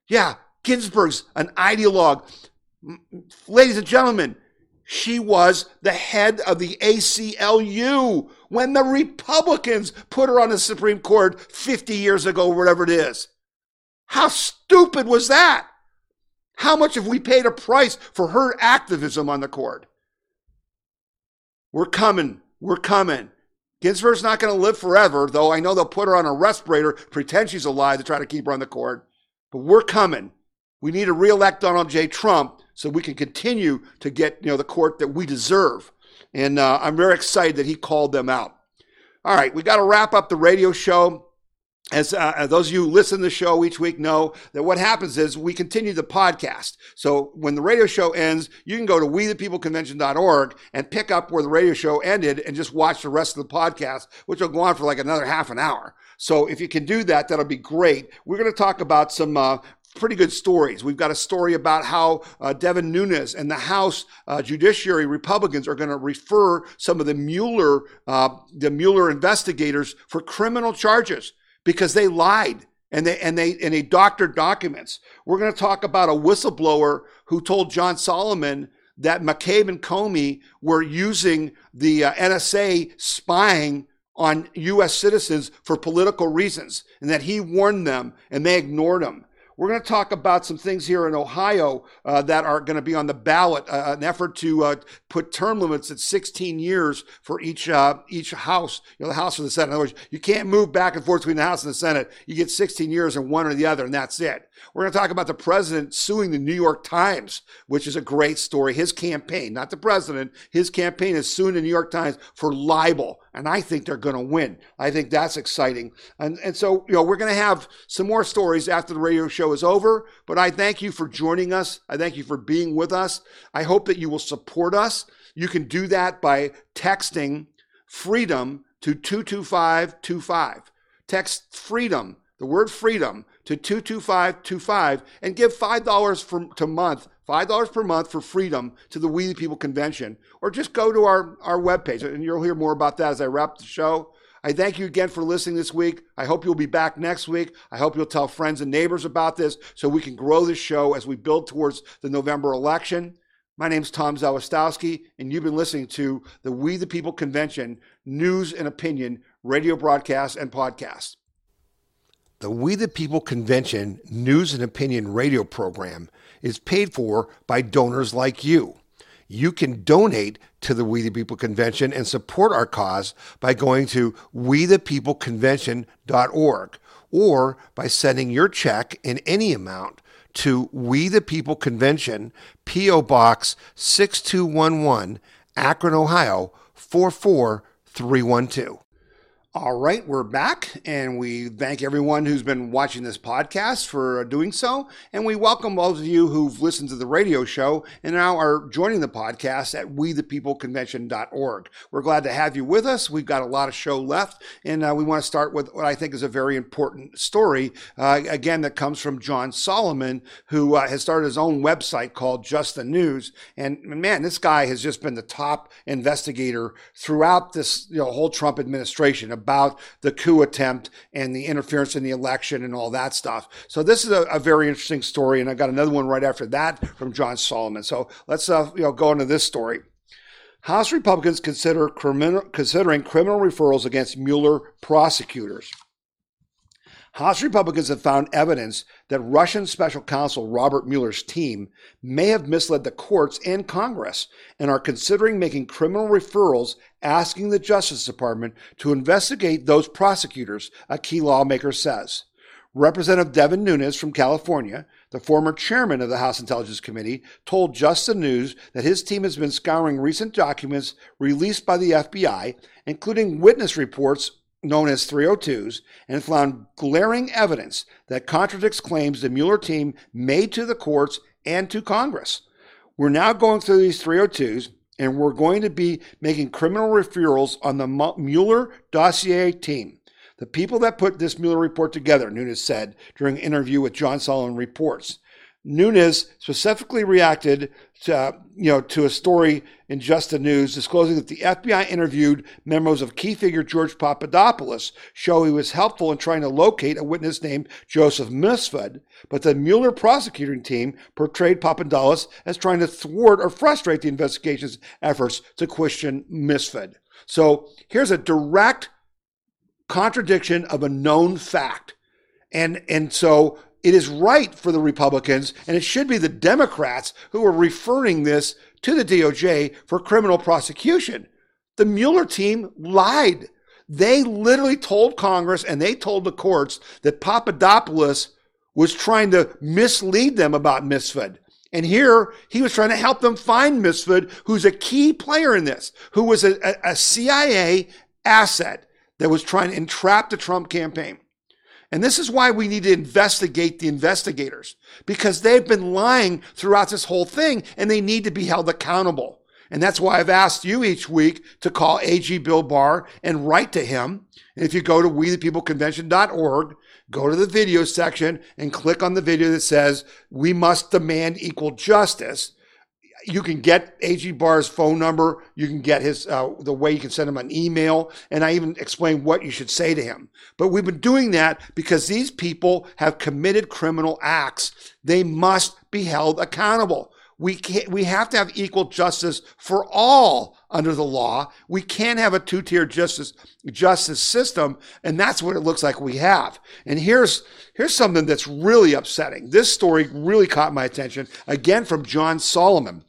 Yeah, Ginsburg's an ideologue. Ladies and gentlemen, she was the head of the ACLU when the Republicans put her on the Supreme Court 50 years ago, whatever it is. How stupid was that? How much have we paid a price for her activism on the court? We're coming. We're coming. Ginsburg's not going to live forever, though I know they'll put her on a respirator, pretend she's alive to try to keep her on the court. But we're coming. We need to reelect Donald J. Trump so we can continue to get you know the court that we deserve. And uh, I'm very excited that he called them out. All right, we got to wrap up the radio show as uh, those of you who listen to the show each week know that what happens is we continue the podcast. So when the radio show ends, you can go to wethepeopleconvention.org and pick up where the radio show ended and just watch the rest of the podcast, which will go on for like another half an hour. So if you can do that, that'll be great. We're going to talk about some uh, pretty good stories. We've got a story about how uh, Devin Nunes and the House uh, Judiciary Republicans are going to refer some of the Mueller, uh, the Mueller investigators for criminal charges because they lied and they and they and they doctored documents. We're going to talk about a whistleblower who told John Solomon that McCabe and Comey were using the uh, NSA spying on U.S. citizens for political reasons, and that he warned them and they ignored him. We're going to talk about some things here in Ohio uh, that are going to be on the ballot, uh, an effort to uh, put term limits at 16 years for each uh, each house, you know, the House or the Senate. In other words, you can't move back and forth between the House and the Senate. You get 16 years in one or the other, and that's it. We're going to talk about the president suing the New York Times, which is a great story. His campaign, not the president, his campaign is suing the New York Times for libel. And I think they're going to win. I think that's exciting. And, and so, you know, we're going to have some more stories after the radio show is over. But I thank you for joining us. I thank you for being with us. I hope that you will support us. You can do that by texting freedom to 22525. Text freedom, the word freedom, to 22525 and give $5 for, to month, $5 per month for freedom to the We the People convention. Or just go to our, our webpage and you'll hear more about that as I wrap the show. I thank you again for listening this week. I hope you'll be back next week. I hope you'll tell friends and neighbors about this so we can grow this show as we build towards the November election. My name is Tom Zawistowski, and you've been listening to the We the People Convention News and Opinion radio broadcast and podcast. The We the People Convention News and Opinion radio program is paid for by donors like you. You can donate to the We the People Convention and support our cause by going to wethepeopleconvention.org or by sending your check in any amount to We the People Convention, P.O. Box 6211, Akron, Ohio 44312. All right, we're back, and we thank everyone who's been watching this podcast for doing so. And we welcome those of you who've listened to the radio show and now are joining the podcast at wethepeopleconvention.org. We're glad to have you with us. We've got a lot of show left, and uh, we want to start with what I think is a very important story, uh, again, that comes from John Solomon, who uh, has started his own website called Just the News. And man, this guy has just been the top investigator throughout this you know, whole Trump administration about the coup attempt and the interference in the election and all that stuff. So this is a, a very interesting story, and I got another one right after that from John Solomon. So let's uh, you know go into this story. House Republicans consider criminal, considering criminal referrals against Mueller prosecutors. House Republicans have found evidence that Russian special counsel Robert Mueller's team may have misled the courts and Congress and are considering making criminal referrals asking the Justice Department to investigate those prosecutors, a key lawmaker says. Representative Devin Nunes from California, the former chairman of the House Intelligence Committee, told Just the News that his team has been scouring recent documents released by the FBI, including witness reports known as 302s and found glaring evidence that contradicts claims the Mueller team made to the courts and to Congress. We're now going through these 302s and we're going to be making criminal referrals on the Mueller dossier team. The people that put this Mueller report together, Nunes said during an interview with John Solomon Reports. Nunes specifically reacted to, you know, to a story in Just the News disclosing that the FBI interviewed members of key figure George Papadopoulos, show he was helpful in trying to locate a witness named Joseph Mifsud, but the Mueller prosecuting team portrayed Papadopoulos as trying to thwart or frustrate the investigation's efforts to question Mifsud. So here's a direct contradiction of a known fact. And, and so it is right for the Republicans, and it should be the Democrats who are referring this to the DOJ for criminal prosecution. The Mueller team lied. They literally told Congress and they told the courts that Papadopoulos was trying to mislead them about Mifsud. And here he was trying to help them find Mifsud, who's a key player in this, who was a, a CIA asset that was trying to entrap the Trump campaign. And this is why we need to investigate the investigators because they've been lying throughout this whole thing and they need to be held accountable. And that's why I've asked you each week to call AG Bill Barr and write to him. And if you go to wethepeopleconvention.org, go to the video section and click on the video that says, We must demand equal justice you can get AG Barr's phone number. You can get his uh, the way you can send him an email, and I even explain what you should say to him. But we've been doing that because these people have committed criminal acts. They must be held accountable. We can't, we have to have equal justice for all under the law. We can't have a two-tier justice justice system, and that's what it looks like we have. And here's here's something that's really upsetting. This story really caught my attention again from John Solomon.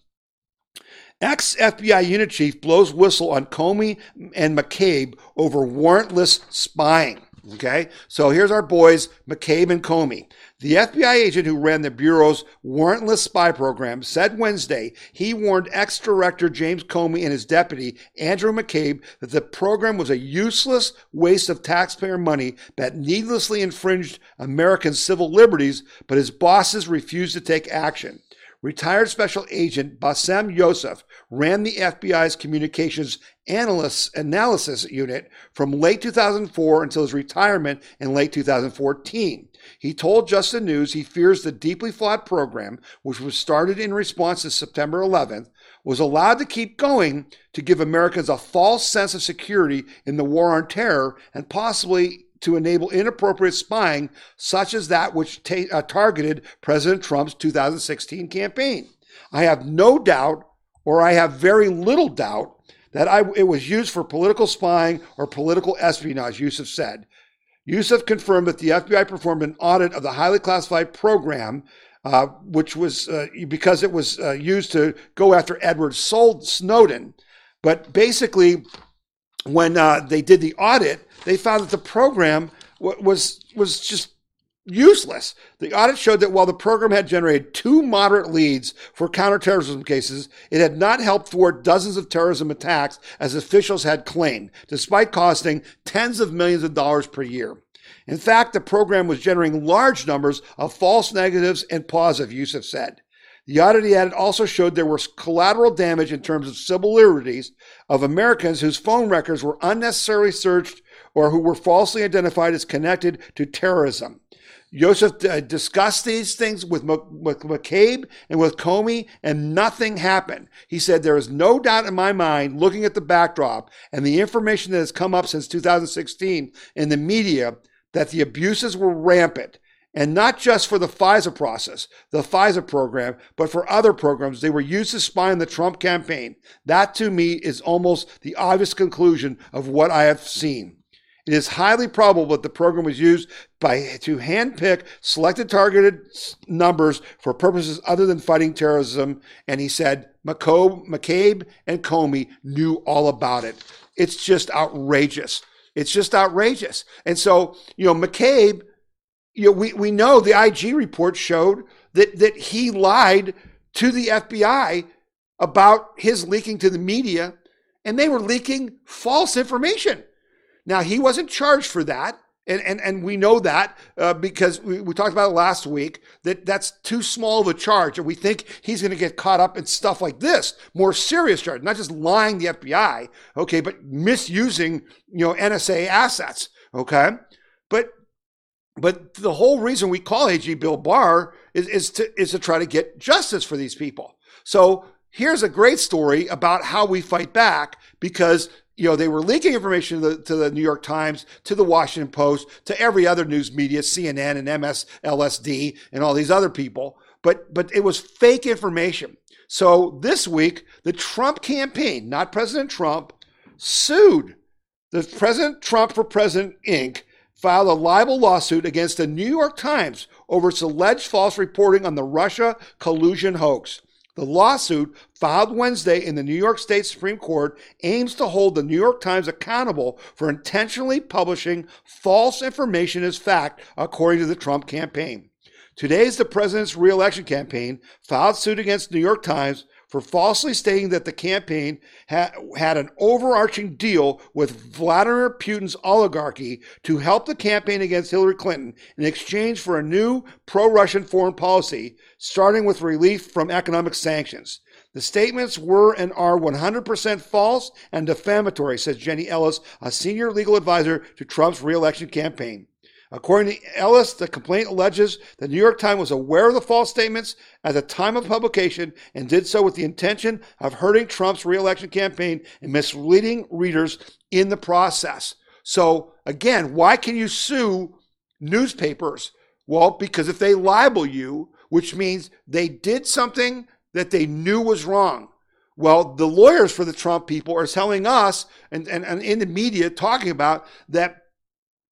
Ex FBI unit chief blows whistle on Comey and McCabe over warrantless spying. Okay, so here's our boys, McCabe and Comey. The FBI agent who ran the Bureau's warrantless spy program said Wednesday he warned ex director James Comey and his deputy, Andrew McCabe, that the program was a useless waste of taxpayer money that needlessly infringed American civil liberties, but his bosses refused to take action. Retired Special Agent Bassem Youssef ran the FBI's Communications Analysis, Analysis Unit from late 2004 until his retirement in late 2014. He told Just the News he fears the deeply flawed program, which was started in response to September 11th, was allowed to keep going to give Americans a false sense of security in the war on terror and possibly to enable inappropriate spying, such as that which ta- uh, targeted President Trump's 2016 campaign. I have no doubt, or I have very little doubt, that I, it was used for political spying or political espionage, Youssef said. Youssef confirmed that the FBI performed an audit of the highly classified program, uh, which was uh, because it was uh, used to go after Edward Snowden. But basically, when uh, they did the audit, they found that the program was was just useless. The audit showed that while the program had generated two moderate leads for counterterrorism cases, it had not helped thwart dozens of terrorism attacks as officials had claimed, despite costing tens of millions of dollars per year. In fact, the program was generating large numbers of false negatives and positive, Youssef said. The audit he added also showed there was collateral damage in terms of civil liberties of Americans whose phone records were unnecessarily searched or who were falsely identified as connected to terrorism. Joseph uh, discussed these things with, with McCabe and with Comey, and nothing happened. He said, There is no doubt in my mind, looking at the backdrop and the information that has come up since 2016 in the media, that the abuses were rampant. And not just for the FISA process, the FISA program, but for other programs. They were used to spy on the Trump campaign. That to me is almost the obvious conclusion of what I have seen. It is highly probable that the program was used by to handpick selected targeted numbers for purposes other than fighting terrorism. And he said McCobe, McCabe and Comey knew all about it. It's just outrageous. It's just outrageous. And so, you know, McCabe, you know, we, we know the IG report showed that that he lied to the FBI about his leaking to the media, and they were leaking false information. Now, he wasn't charged for that. And, and, and we know that uh, because we, we talked about it last week that that's too small of a charge. And we think he's going to get caught up in stuff like this, more serious charge, not just lying the FBI, okay, but misusing, you know, NSA assets, okay? But but the whole reason we call AG Bill Barr is, is to is to try to get justice for these people. So here's a great story about how we fight back because you know, they were leaking information to the, to the, New York Times, to the Washington Post, to every other news media, CNN and MSLSD and all these other people. But, but it was fake information. So this week, the Trump campaign, not President Trump, sued the President Trump for President Inc. filed a libel lawsuit against the New York Times over its alleged false reporting on the Russia collusion hoax. The lawsuit, filed Wednesday in the New York State Supreme Court, aims to hold the New York Times accountable for intentionally publishing false information as fact, according to the Trump campaign. Today's the president's reelection campaign filed suit against New York Times for falsely stating that the campaign ha- had an overarching deal with Vladimir Putin's oligarchy to help the campaign against Hillary Clinton in exchange for a new pro Russian foreign policy, starting with relief from economic sanctions. The statements were and are 100% false and defamatory, says Jenny Ellis, a senior legal advisor to Trump's reelection campaign. According to Ellis, the complaint alleges the New York Times was aware of the false statements at the time of publication and did so with the intention of hurting Trump's reelection campaign and misleading readers in the process. So, again, why can you sue newspapers? Well, because if they libel you, which means they did something that they knew was wrong. Well, the lawyers for the Trump people are telling us and, and, and in the media talking about that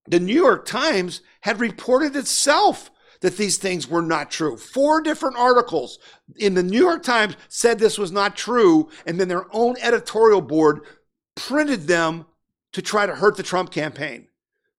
the New York Times had reported itself that these things were not true. Four different articles in the New York Times said this was not true, and then their own editorial board printed them to try to hurt the Trump campaign.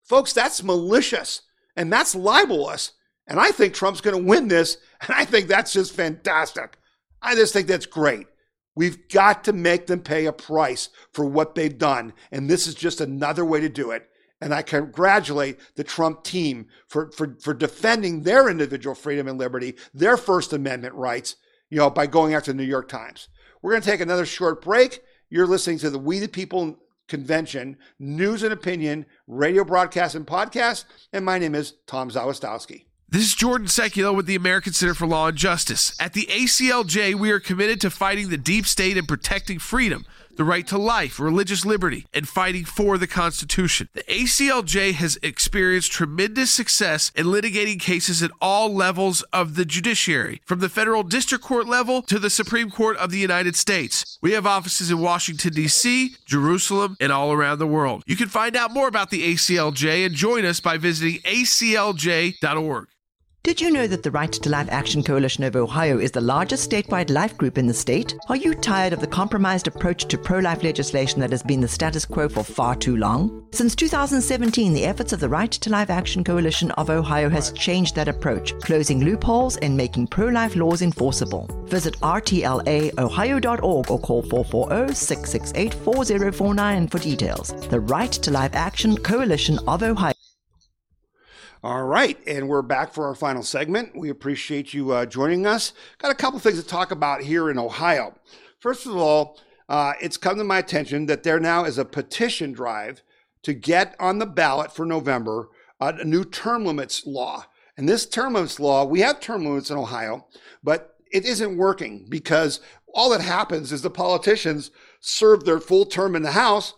Folks, that's malicious and that's libelous. And I think Trump's going to win this, *laughs* and I think that's just fantastic. I just think that's great. We've got to make them pay a price for what they've done, and this is just another way to do it. And I congratulate the Trump team for, for, for defending their individual freedom and liberty, their First Amendment rights, you know, by going after the New York Times. We're going to take another short break. You're listening to the We the People Convention, News and Opinion, radio broadcast and podcast. And my name is Tom Zawistowski. This is Jordan Sekulow with the American Center for Law and Justice. At the ACLJ, we are committed to fighting the deep state and protecting freedom the right to life, religious liberty, and fighting for the Constitution. The ACLJ has experienced tremendous success in litigating cases at all levels of the judiciary, from the federal district court level to the Supreme Court of the United States. We have offices in Washington, D.C., Jerusalem, and all around the world. You can find out more about the ACLJ and join us by visiting aclj.org. Did you know that the Right to Life Action Coalition of Ohio is the largest statewide life group in the state? Are you tired of the compromised approach to pro life legislation that has been the status quo for far too long? Since 2017, the efforts of the Right to Life Action Coalition of Ohio has changed that approach, closing loopholes and making pro life laws enforceable. Visit rtlaohio.org or call 440 668 4049 for details. The Right to Life Action Coalition of Ohio. All right, and we're back for our final segment. We appreciate you uh, joining us. Got a couple things to talk about here in Ohio. First of all, uh, it's come to my attention that there now is a petition drive to get on the ballot for November uh, a new term limits law. And this term limits law, we have term limits in Ohio, but it isn't working because all that happens is the politicians serve their full term in the House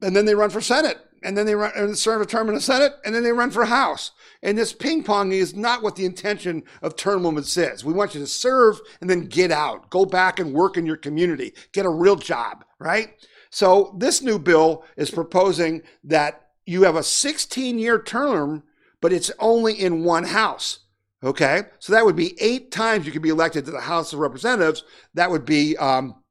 and then they run for Senate and then they run and serve a term in the Senate, and then they run for House. And this ping pong is not what the intention of term limits is. We want you to serve and then get out, go back and work in your community, get a real job, right? So this new bill is proposing that you have a 16 year term, but it's only in one house. Okay, so that would be eight times you could be elected to the House of Representatives. That would be um,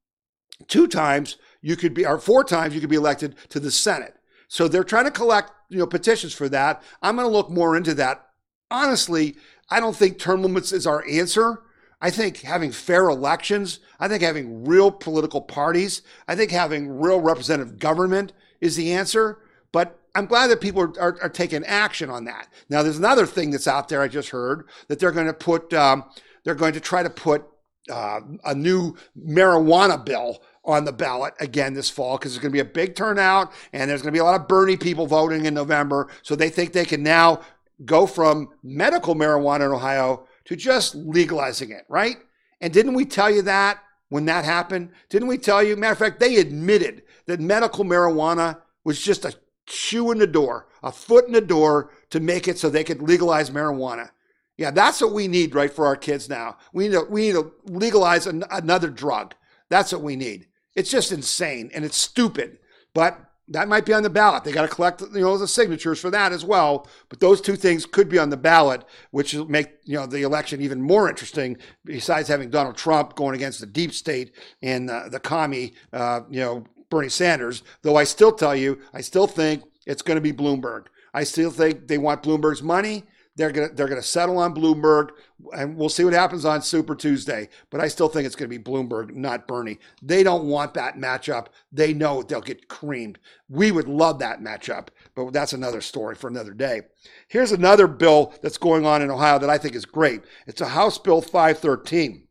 two times you could be, or four times you could be elected to the Senate. So they're trying to collect, you know, petitions for that. I'm going to look more into that. Honestly, I don't think term limits is our answer. I think having fair elections, I think having real political parties, I think having real representative government is the answer. But I'm glad that people are, are, are taking action on that. Now, there's another thing that's out there. I just heard that they're going to put, um, they're going to try to put uh, a new marijuana bill on the ballot again this fall because there's going to be a big turnout and there's going to be a lot of Bernie people voting in November. So they think they can now go from medical marijuana in Ohio to just legalizing it, right? And didn't we tell you that when that happened? Didn't we tell you? Matter of fact, they admitted that medical marijuana was just a shoe in the door, a foot in the door to make it so they could legalize marijuana. Yeah, that's what we need, right, for our kids now. We need to, we need to legalize an, another drug. That's what we need. It's just insane and it's stupid. But that might be on the ballot. They got to collect, you know, the signatures for that as well. But those two things could be on the ballot, which will make you know the election even more interesting. Besides having Donald Trump going against the deep state and uh, the commie, uh, you know, Bernie Sanders. Though I still tell you, I still think it's going to be Bloomberg. I still think they want Bloomberg's money. They're gonna they're gonna settle on Bloomberg, and we'll see what happens on Super Tuesday. But I still think it's gonna be Bloomberg, not Bernie. They don't want that matchup. They know they'll get creamed. We would love that matchup, but that's another story for another day. Here's another bill that's going on in Ohio that I think is great. It's a House Bill 513.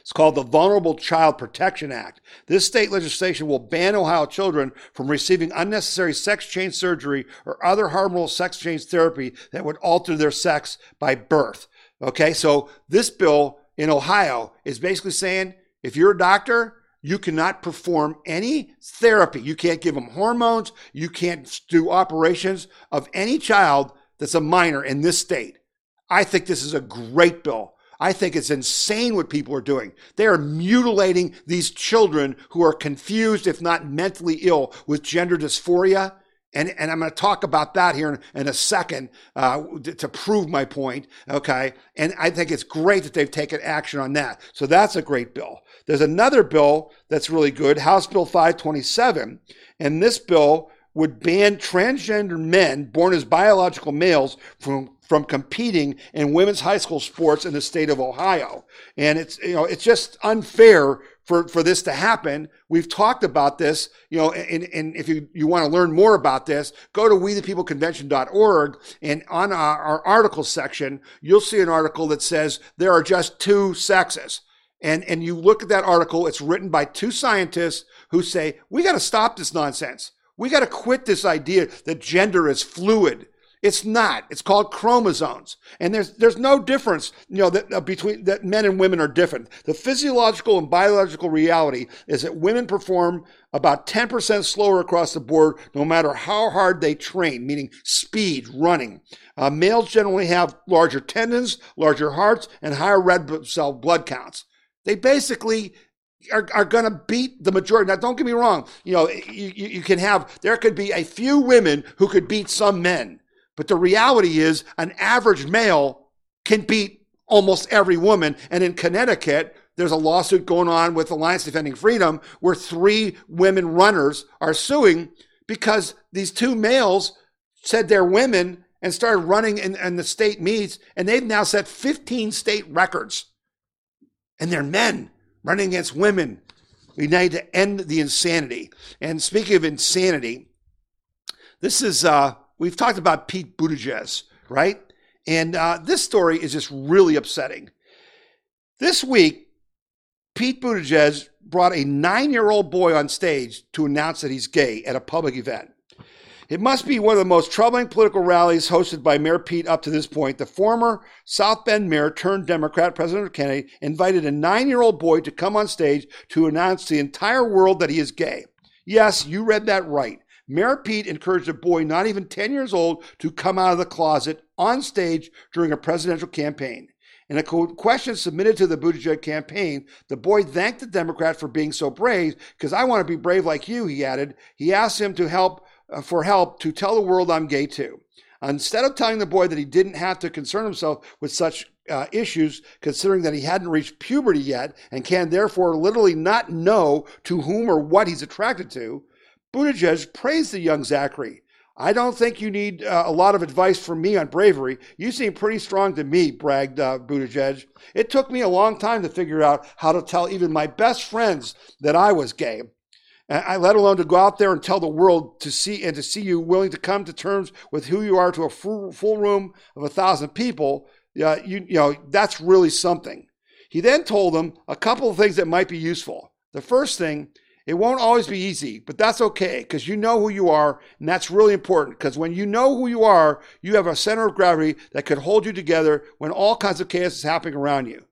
It's called the Vulnerable Child Protection Act. This state legislation will ban Ohio children from receiving unnecessary sex change surgery or other harmful sex change therapy that would alter their sex by birth. Okay, so this bill in Ohio is basically saying if you're a doctor, you cannot perform any therapy. You can't give them hormones. You can't do operations of any child that's a minor in this state. I think this is a great bill. I think it's insane what people are doing. They are mutilating these children who are confused, if not mentally ill, with gender dysphoria. And, and I'm going to talk about that here in, in a second uh, to prove my point. Okay. And I think it's great that they've taken action on that. So that's a great bill. There's another bill that's really good House Bill 527. And this bill would ban transgender men born as biological males from from competing in women's high school sports in the state of Ohio. And it's you know it's just unfair for, for this to happen. We've talked about this, you know, and, and if you, you want to learn more about this, go to wethepeopleconvention.org and on our, our article section, you'll see an article that says there are just two sexes. And, and you look at that article, it's written by two scientists who say, we got to stop this nonsense. We got to quit this idea that gender is fluid. It's not. It's called chromosomes, and there's there's no difference, you know, that uh, between that men and women are different. The physiological and biological reality is that women perform about 10% slower across the board, no matter how hard they train, meaning speed, running. Uh, males generally have larger tendons, larger hearts, and higher red blood cell blood counts. They basically are, are going to beat the majority. Now, don't get me wrong. You know, you, you can have, there could be a few women who could beat some men. But the reality is, an average male can beat almost every woman. And in Connecticut, there's a lawsuit going on with Alliance Defending Freedom where three women runners are suing because these two males said they're women and started running in, in the state meets, and they've now set 15 state records. And they're men running against women. We need to end the insanity. And speaking of insanity, this is, uh, we've talked about Pete Buttigieg, right? And uh, this story is just really upsetting. This week, Pete Buttigieg brought a nine year old boy on stage to announce that he's gay at a public event. It must be one of the most troubling political rallies hosted by Mayor Pete up to this point. The former South Bend mayor turned Democrat, presidential candidate, invited a nine year old boy to come on stage to announce to the entire world that he is gay. Yes, you read that right. Mayor Pete encouraged a boy not even 10 years old to come out of the closet on stage during a presidential campaign. In a question submitted to the Buttigieg campaign, the boy thanked the Democrat for being so brave because I want to be brave like you, he added. He asked him to help uh, for help to tell the world I'm gay too. Instead of telling the boy that he didn't have to concern himself with such uh, issues, considering that he hadn't reached puberty yet and can therefore literally not know to whom or what he's attracted to, Buttigieg praised the young Zachary. I don't think you need uh, a lot of advice from me on bravery. You seem pretty strong to me, bragged uh, Buttigieg. It took me a long time to figure out how to tell even my best friends that I was gay. I, let alone to go out there and tell the world to see and to see you willing to come to terms with who you are to a full, full room of a thousand people. Uh, you, you know that's really something. He then told them a couple of things that might be useful. The first thing it won't always be easy, but that's okay because you know who you are, and that's really important because when you know who you are, you have a center of gravity that could hold you together when all kinds of chaos is happening around you.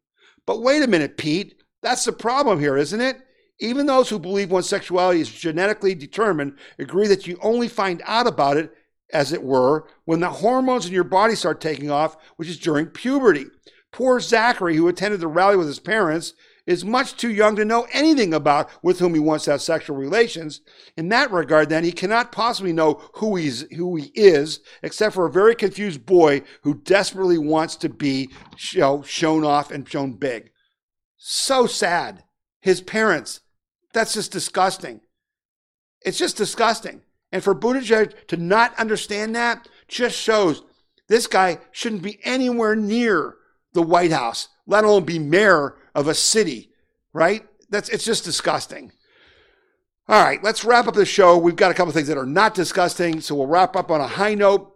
But wait a minute, Pete. That's the problem here, isn't it? Even those who believe one's sexuality is genetically determined agree that you only find out about it, as it were, when the hormones in your body start taking off, which is during puberty. Poor Zachary, who attended the rally with his parents, is much too young to know anything about with whom he wants to have sexual relations. In that regard, then, he cannot possibly know who he's who he is, except for a very confused boy who desperately wants to be you know, shown off and shown big. So sad. His parents, that's just disgusting. It's just disgusting. And for Buttigieg to not understand that just shows this guy shouldn't be anywhere near the White House, let alone be mayor of a city, right? That's it's just disgusting. All right, let's wrap up the show. We've got a couple things that are not disgusting, so we'll wrap up on a high note.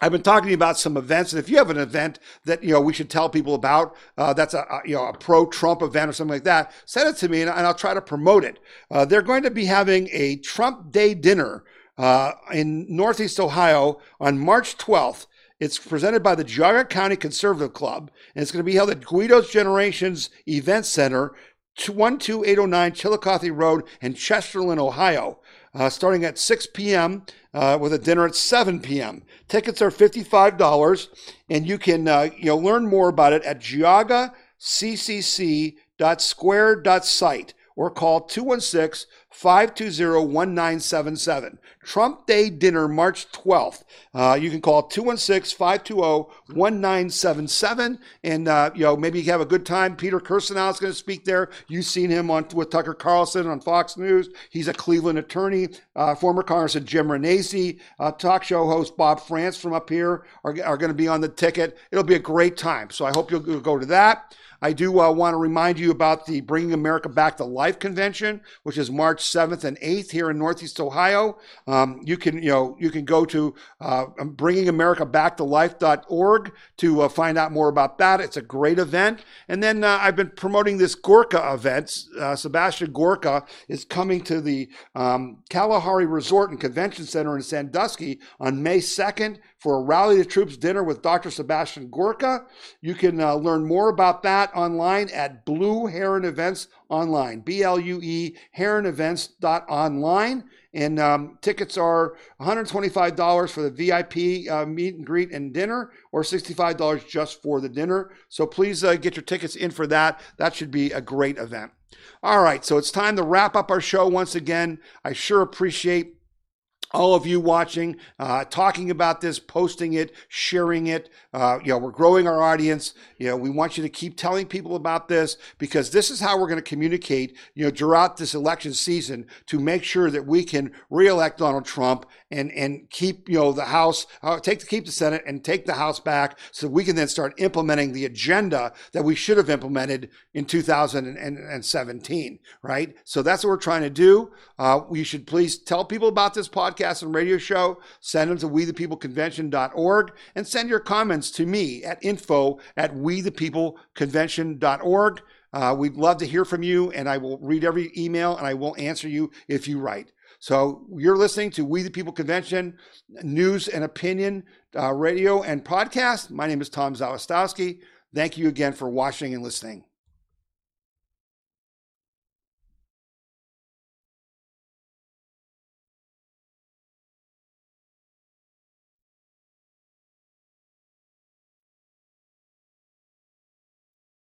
I've been talking about some events, and if you have an event that you know we should tell people about, uh, that's a, a, you know a pro-Trump event or something like that, send it to me, and, and I'll try to promote it. Uh, they're going to be having a Trump Day dinner uh, in Northeast Ohio on March 12th. It's presented by the Geauga County Conservative Club, and it's going to be held at Guido's Generations Event Center, 12809 Chillicothe Road in Chesterland, Ohio, uh, starting at 6 p.m. Uh, with a dinner at 7 p.m. Tickets are $55, and you can uh, you know learn more about it at geaugaccc.square.site or call 216 520 1977. Trump Day dinner, March 12th. Uh, you can call 216 520 1977 and, uh, you know, maybe you have a good time. Peter Kirsanow is going to speak there. You've seen him on with Tucker Carlson on Fox News. He's a Cleveland attorney. Uh, former Congressman Jim Renacci, uh, talk show host Bob Frantz from up here are, are going to be on the ticket. It'll be a great time. So I hope you'll go to that. I do uh, want to remind you about the Bringing America Back to Life convention, which is March 7th and 8th here in Northeast Ohio. Um, you can, you know, you can go to uh, bringingamericabackTolife.org to uh, find out more about that. It's a great event. And then uh, I've been promoting this Gorka event. Uh, Sebastian Gorka is coming to the um, Kalahari Resort and Convention Center in Sandusky on May 2nd for a Rally the Troops dinner with Dr. Sebastian Gorka. You can uh, learn more about that online at Blue Heron Events Online, B L U E Heron Events online. And um, tickets are $125 for the VIP uh, meet and greet and dinner, or $65 just for the dinner. So please uh, get your tickets in for that. That should be a great event. All right, so it's time to wrap up our show once again. I sure appreciate all of you watching, uh, talking about this, posting it, sharing it. Uh, you know, we're growing our audience. You know, we want you to keep telling people about this because this is how we're going to communicate, you know, throughout this election season to make sure that we can reelect Donald Trump and, and keep, you know, the House, uh, take, keep the Senate and take the House back so we can then start implementing the agenda that we should have implemented in 2017, right? So that's what we're trying to do. Uh, you should please tell people about this podcast podcast and radio show, send them to we the people convention.org and send your comments to me at info at we the people convention.org. Uh, we'd love to hear from you, and I will read every email and I will answer you if you write. So you're listening to We the People Convention news and opinion uh, radio and podcast. My name is Tom Zawistowski. Thank you again for watching and listening.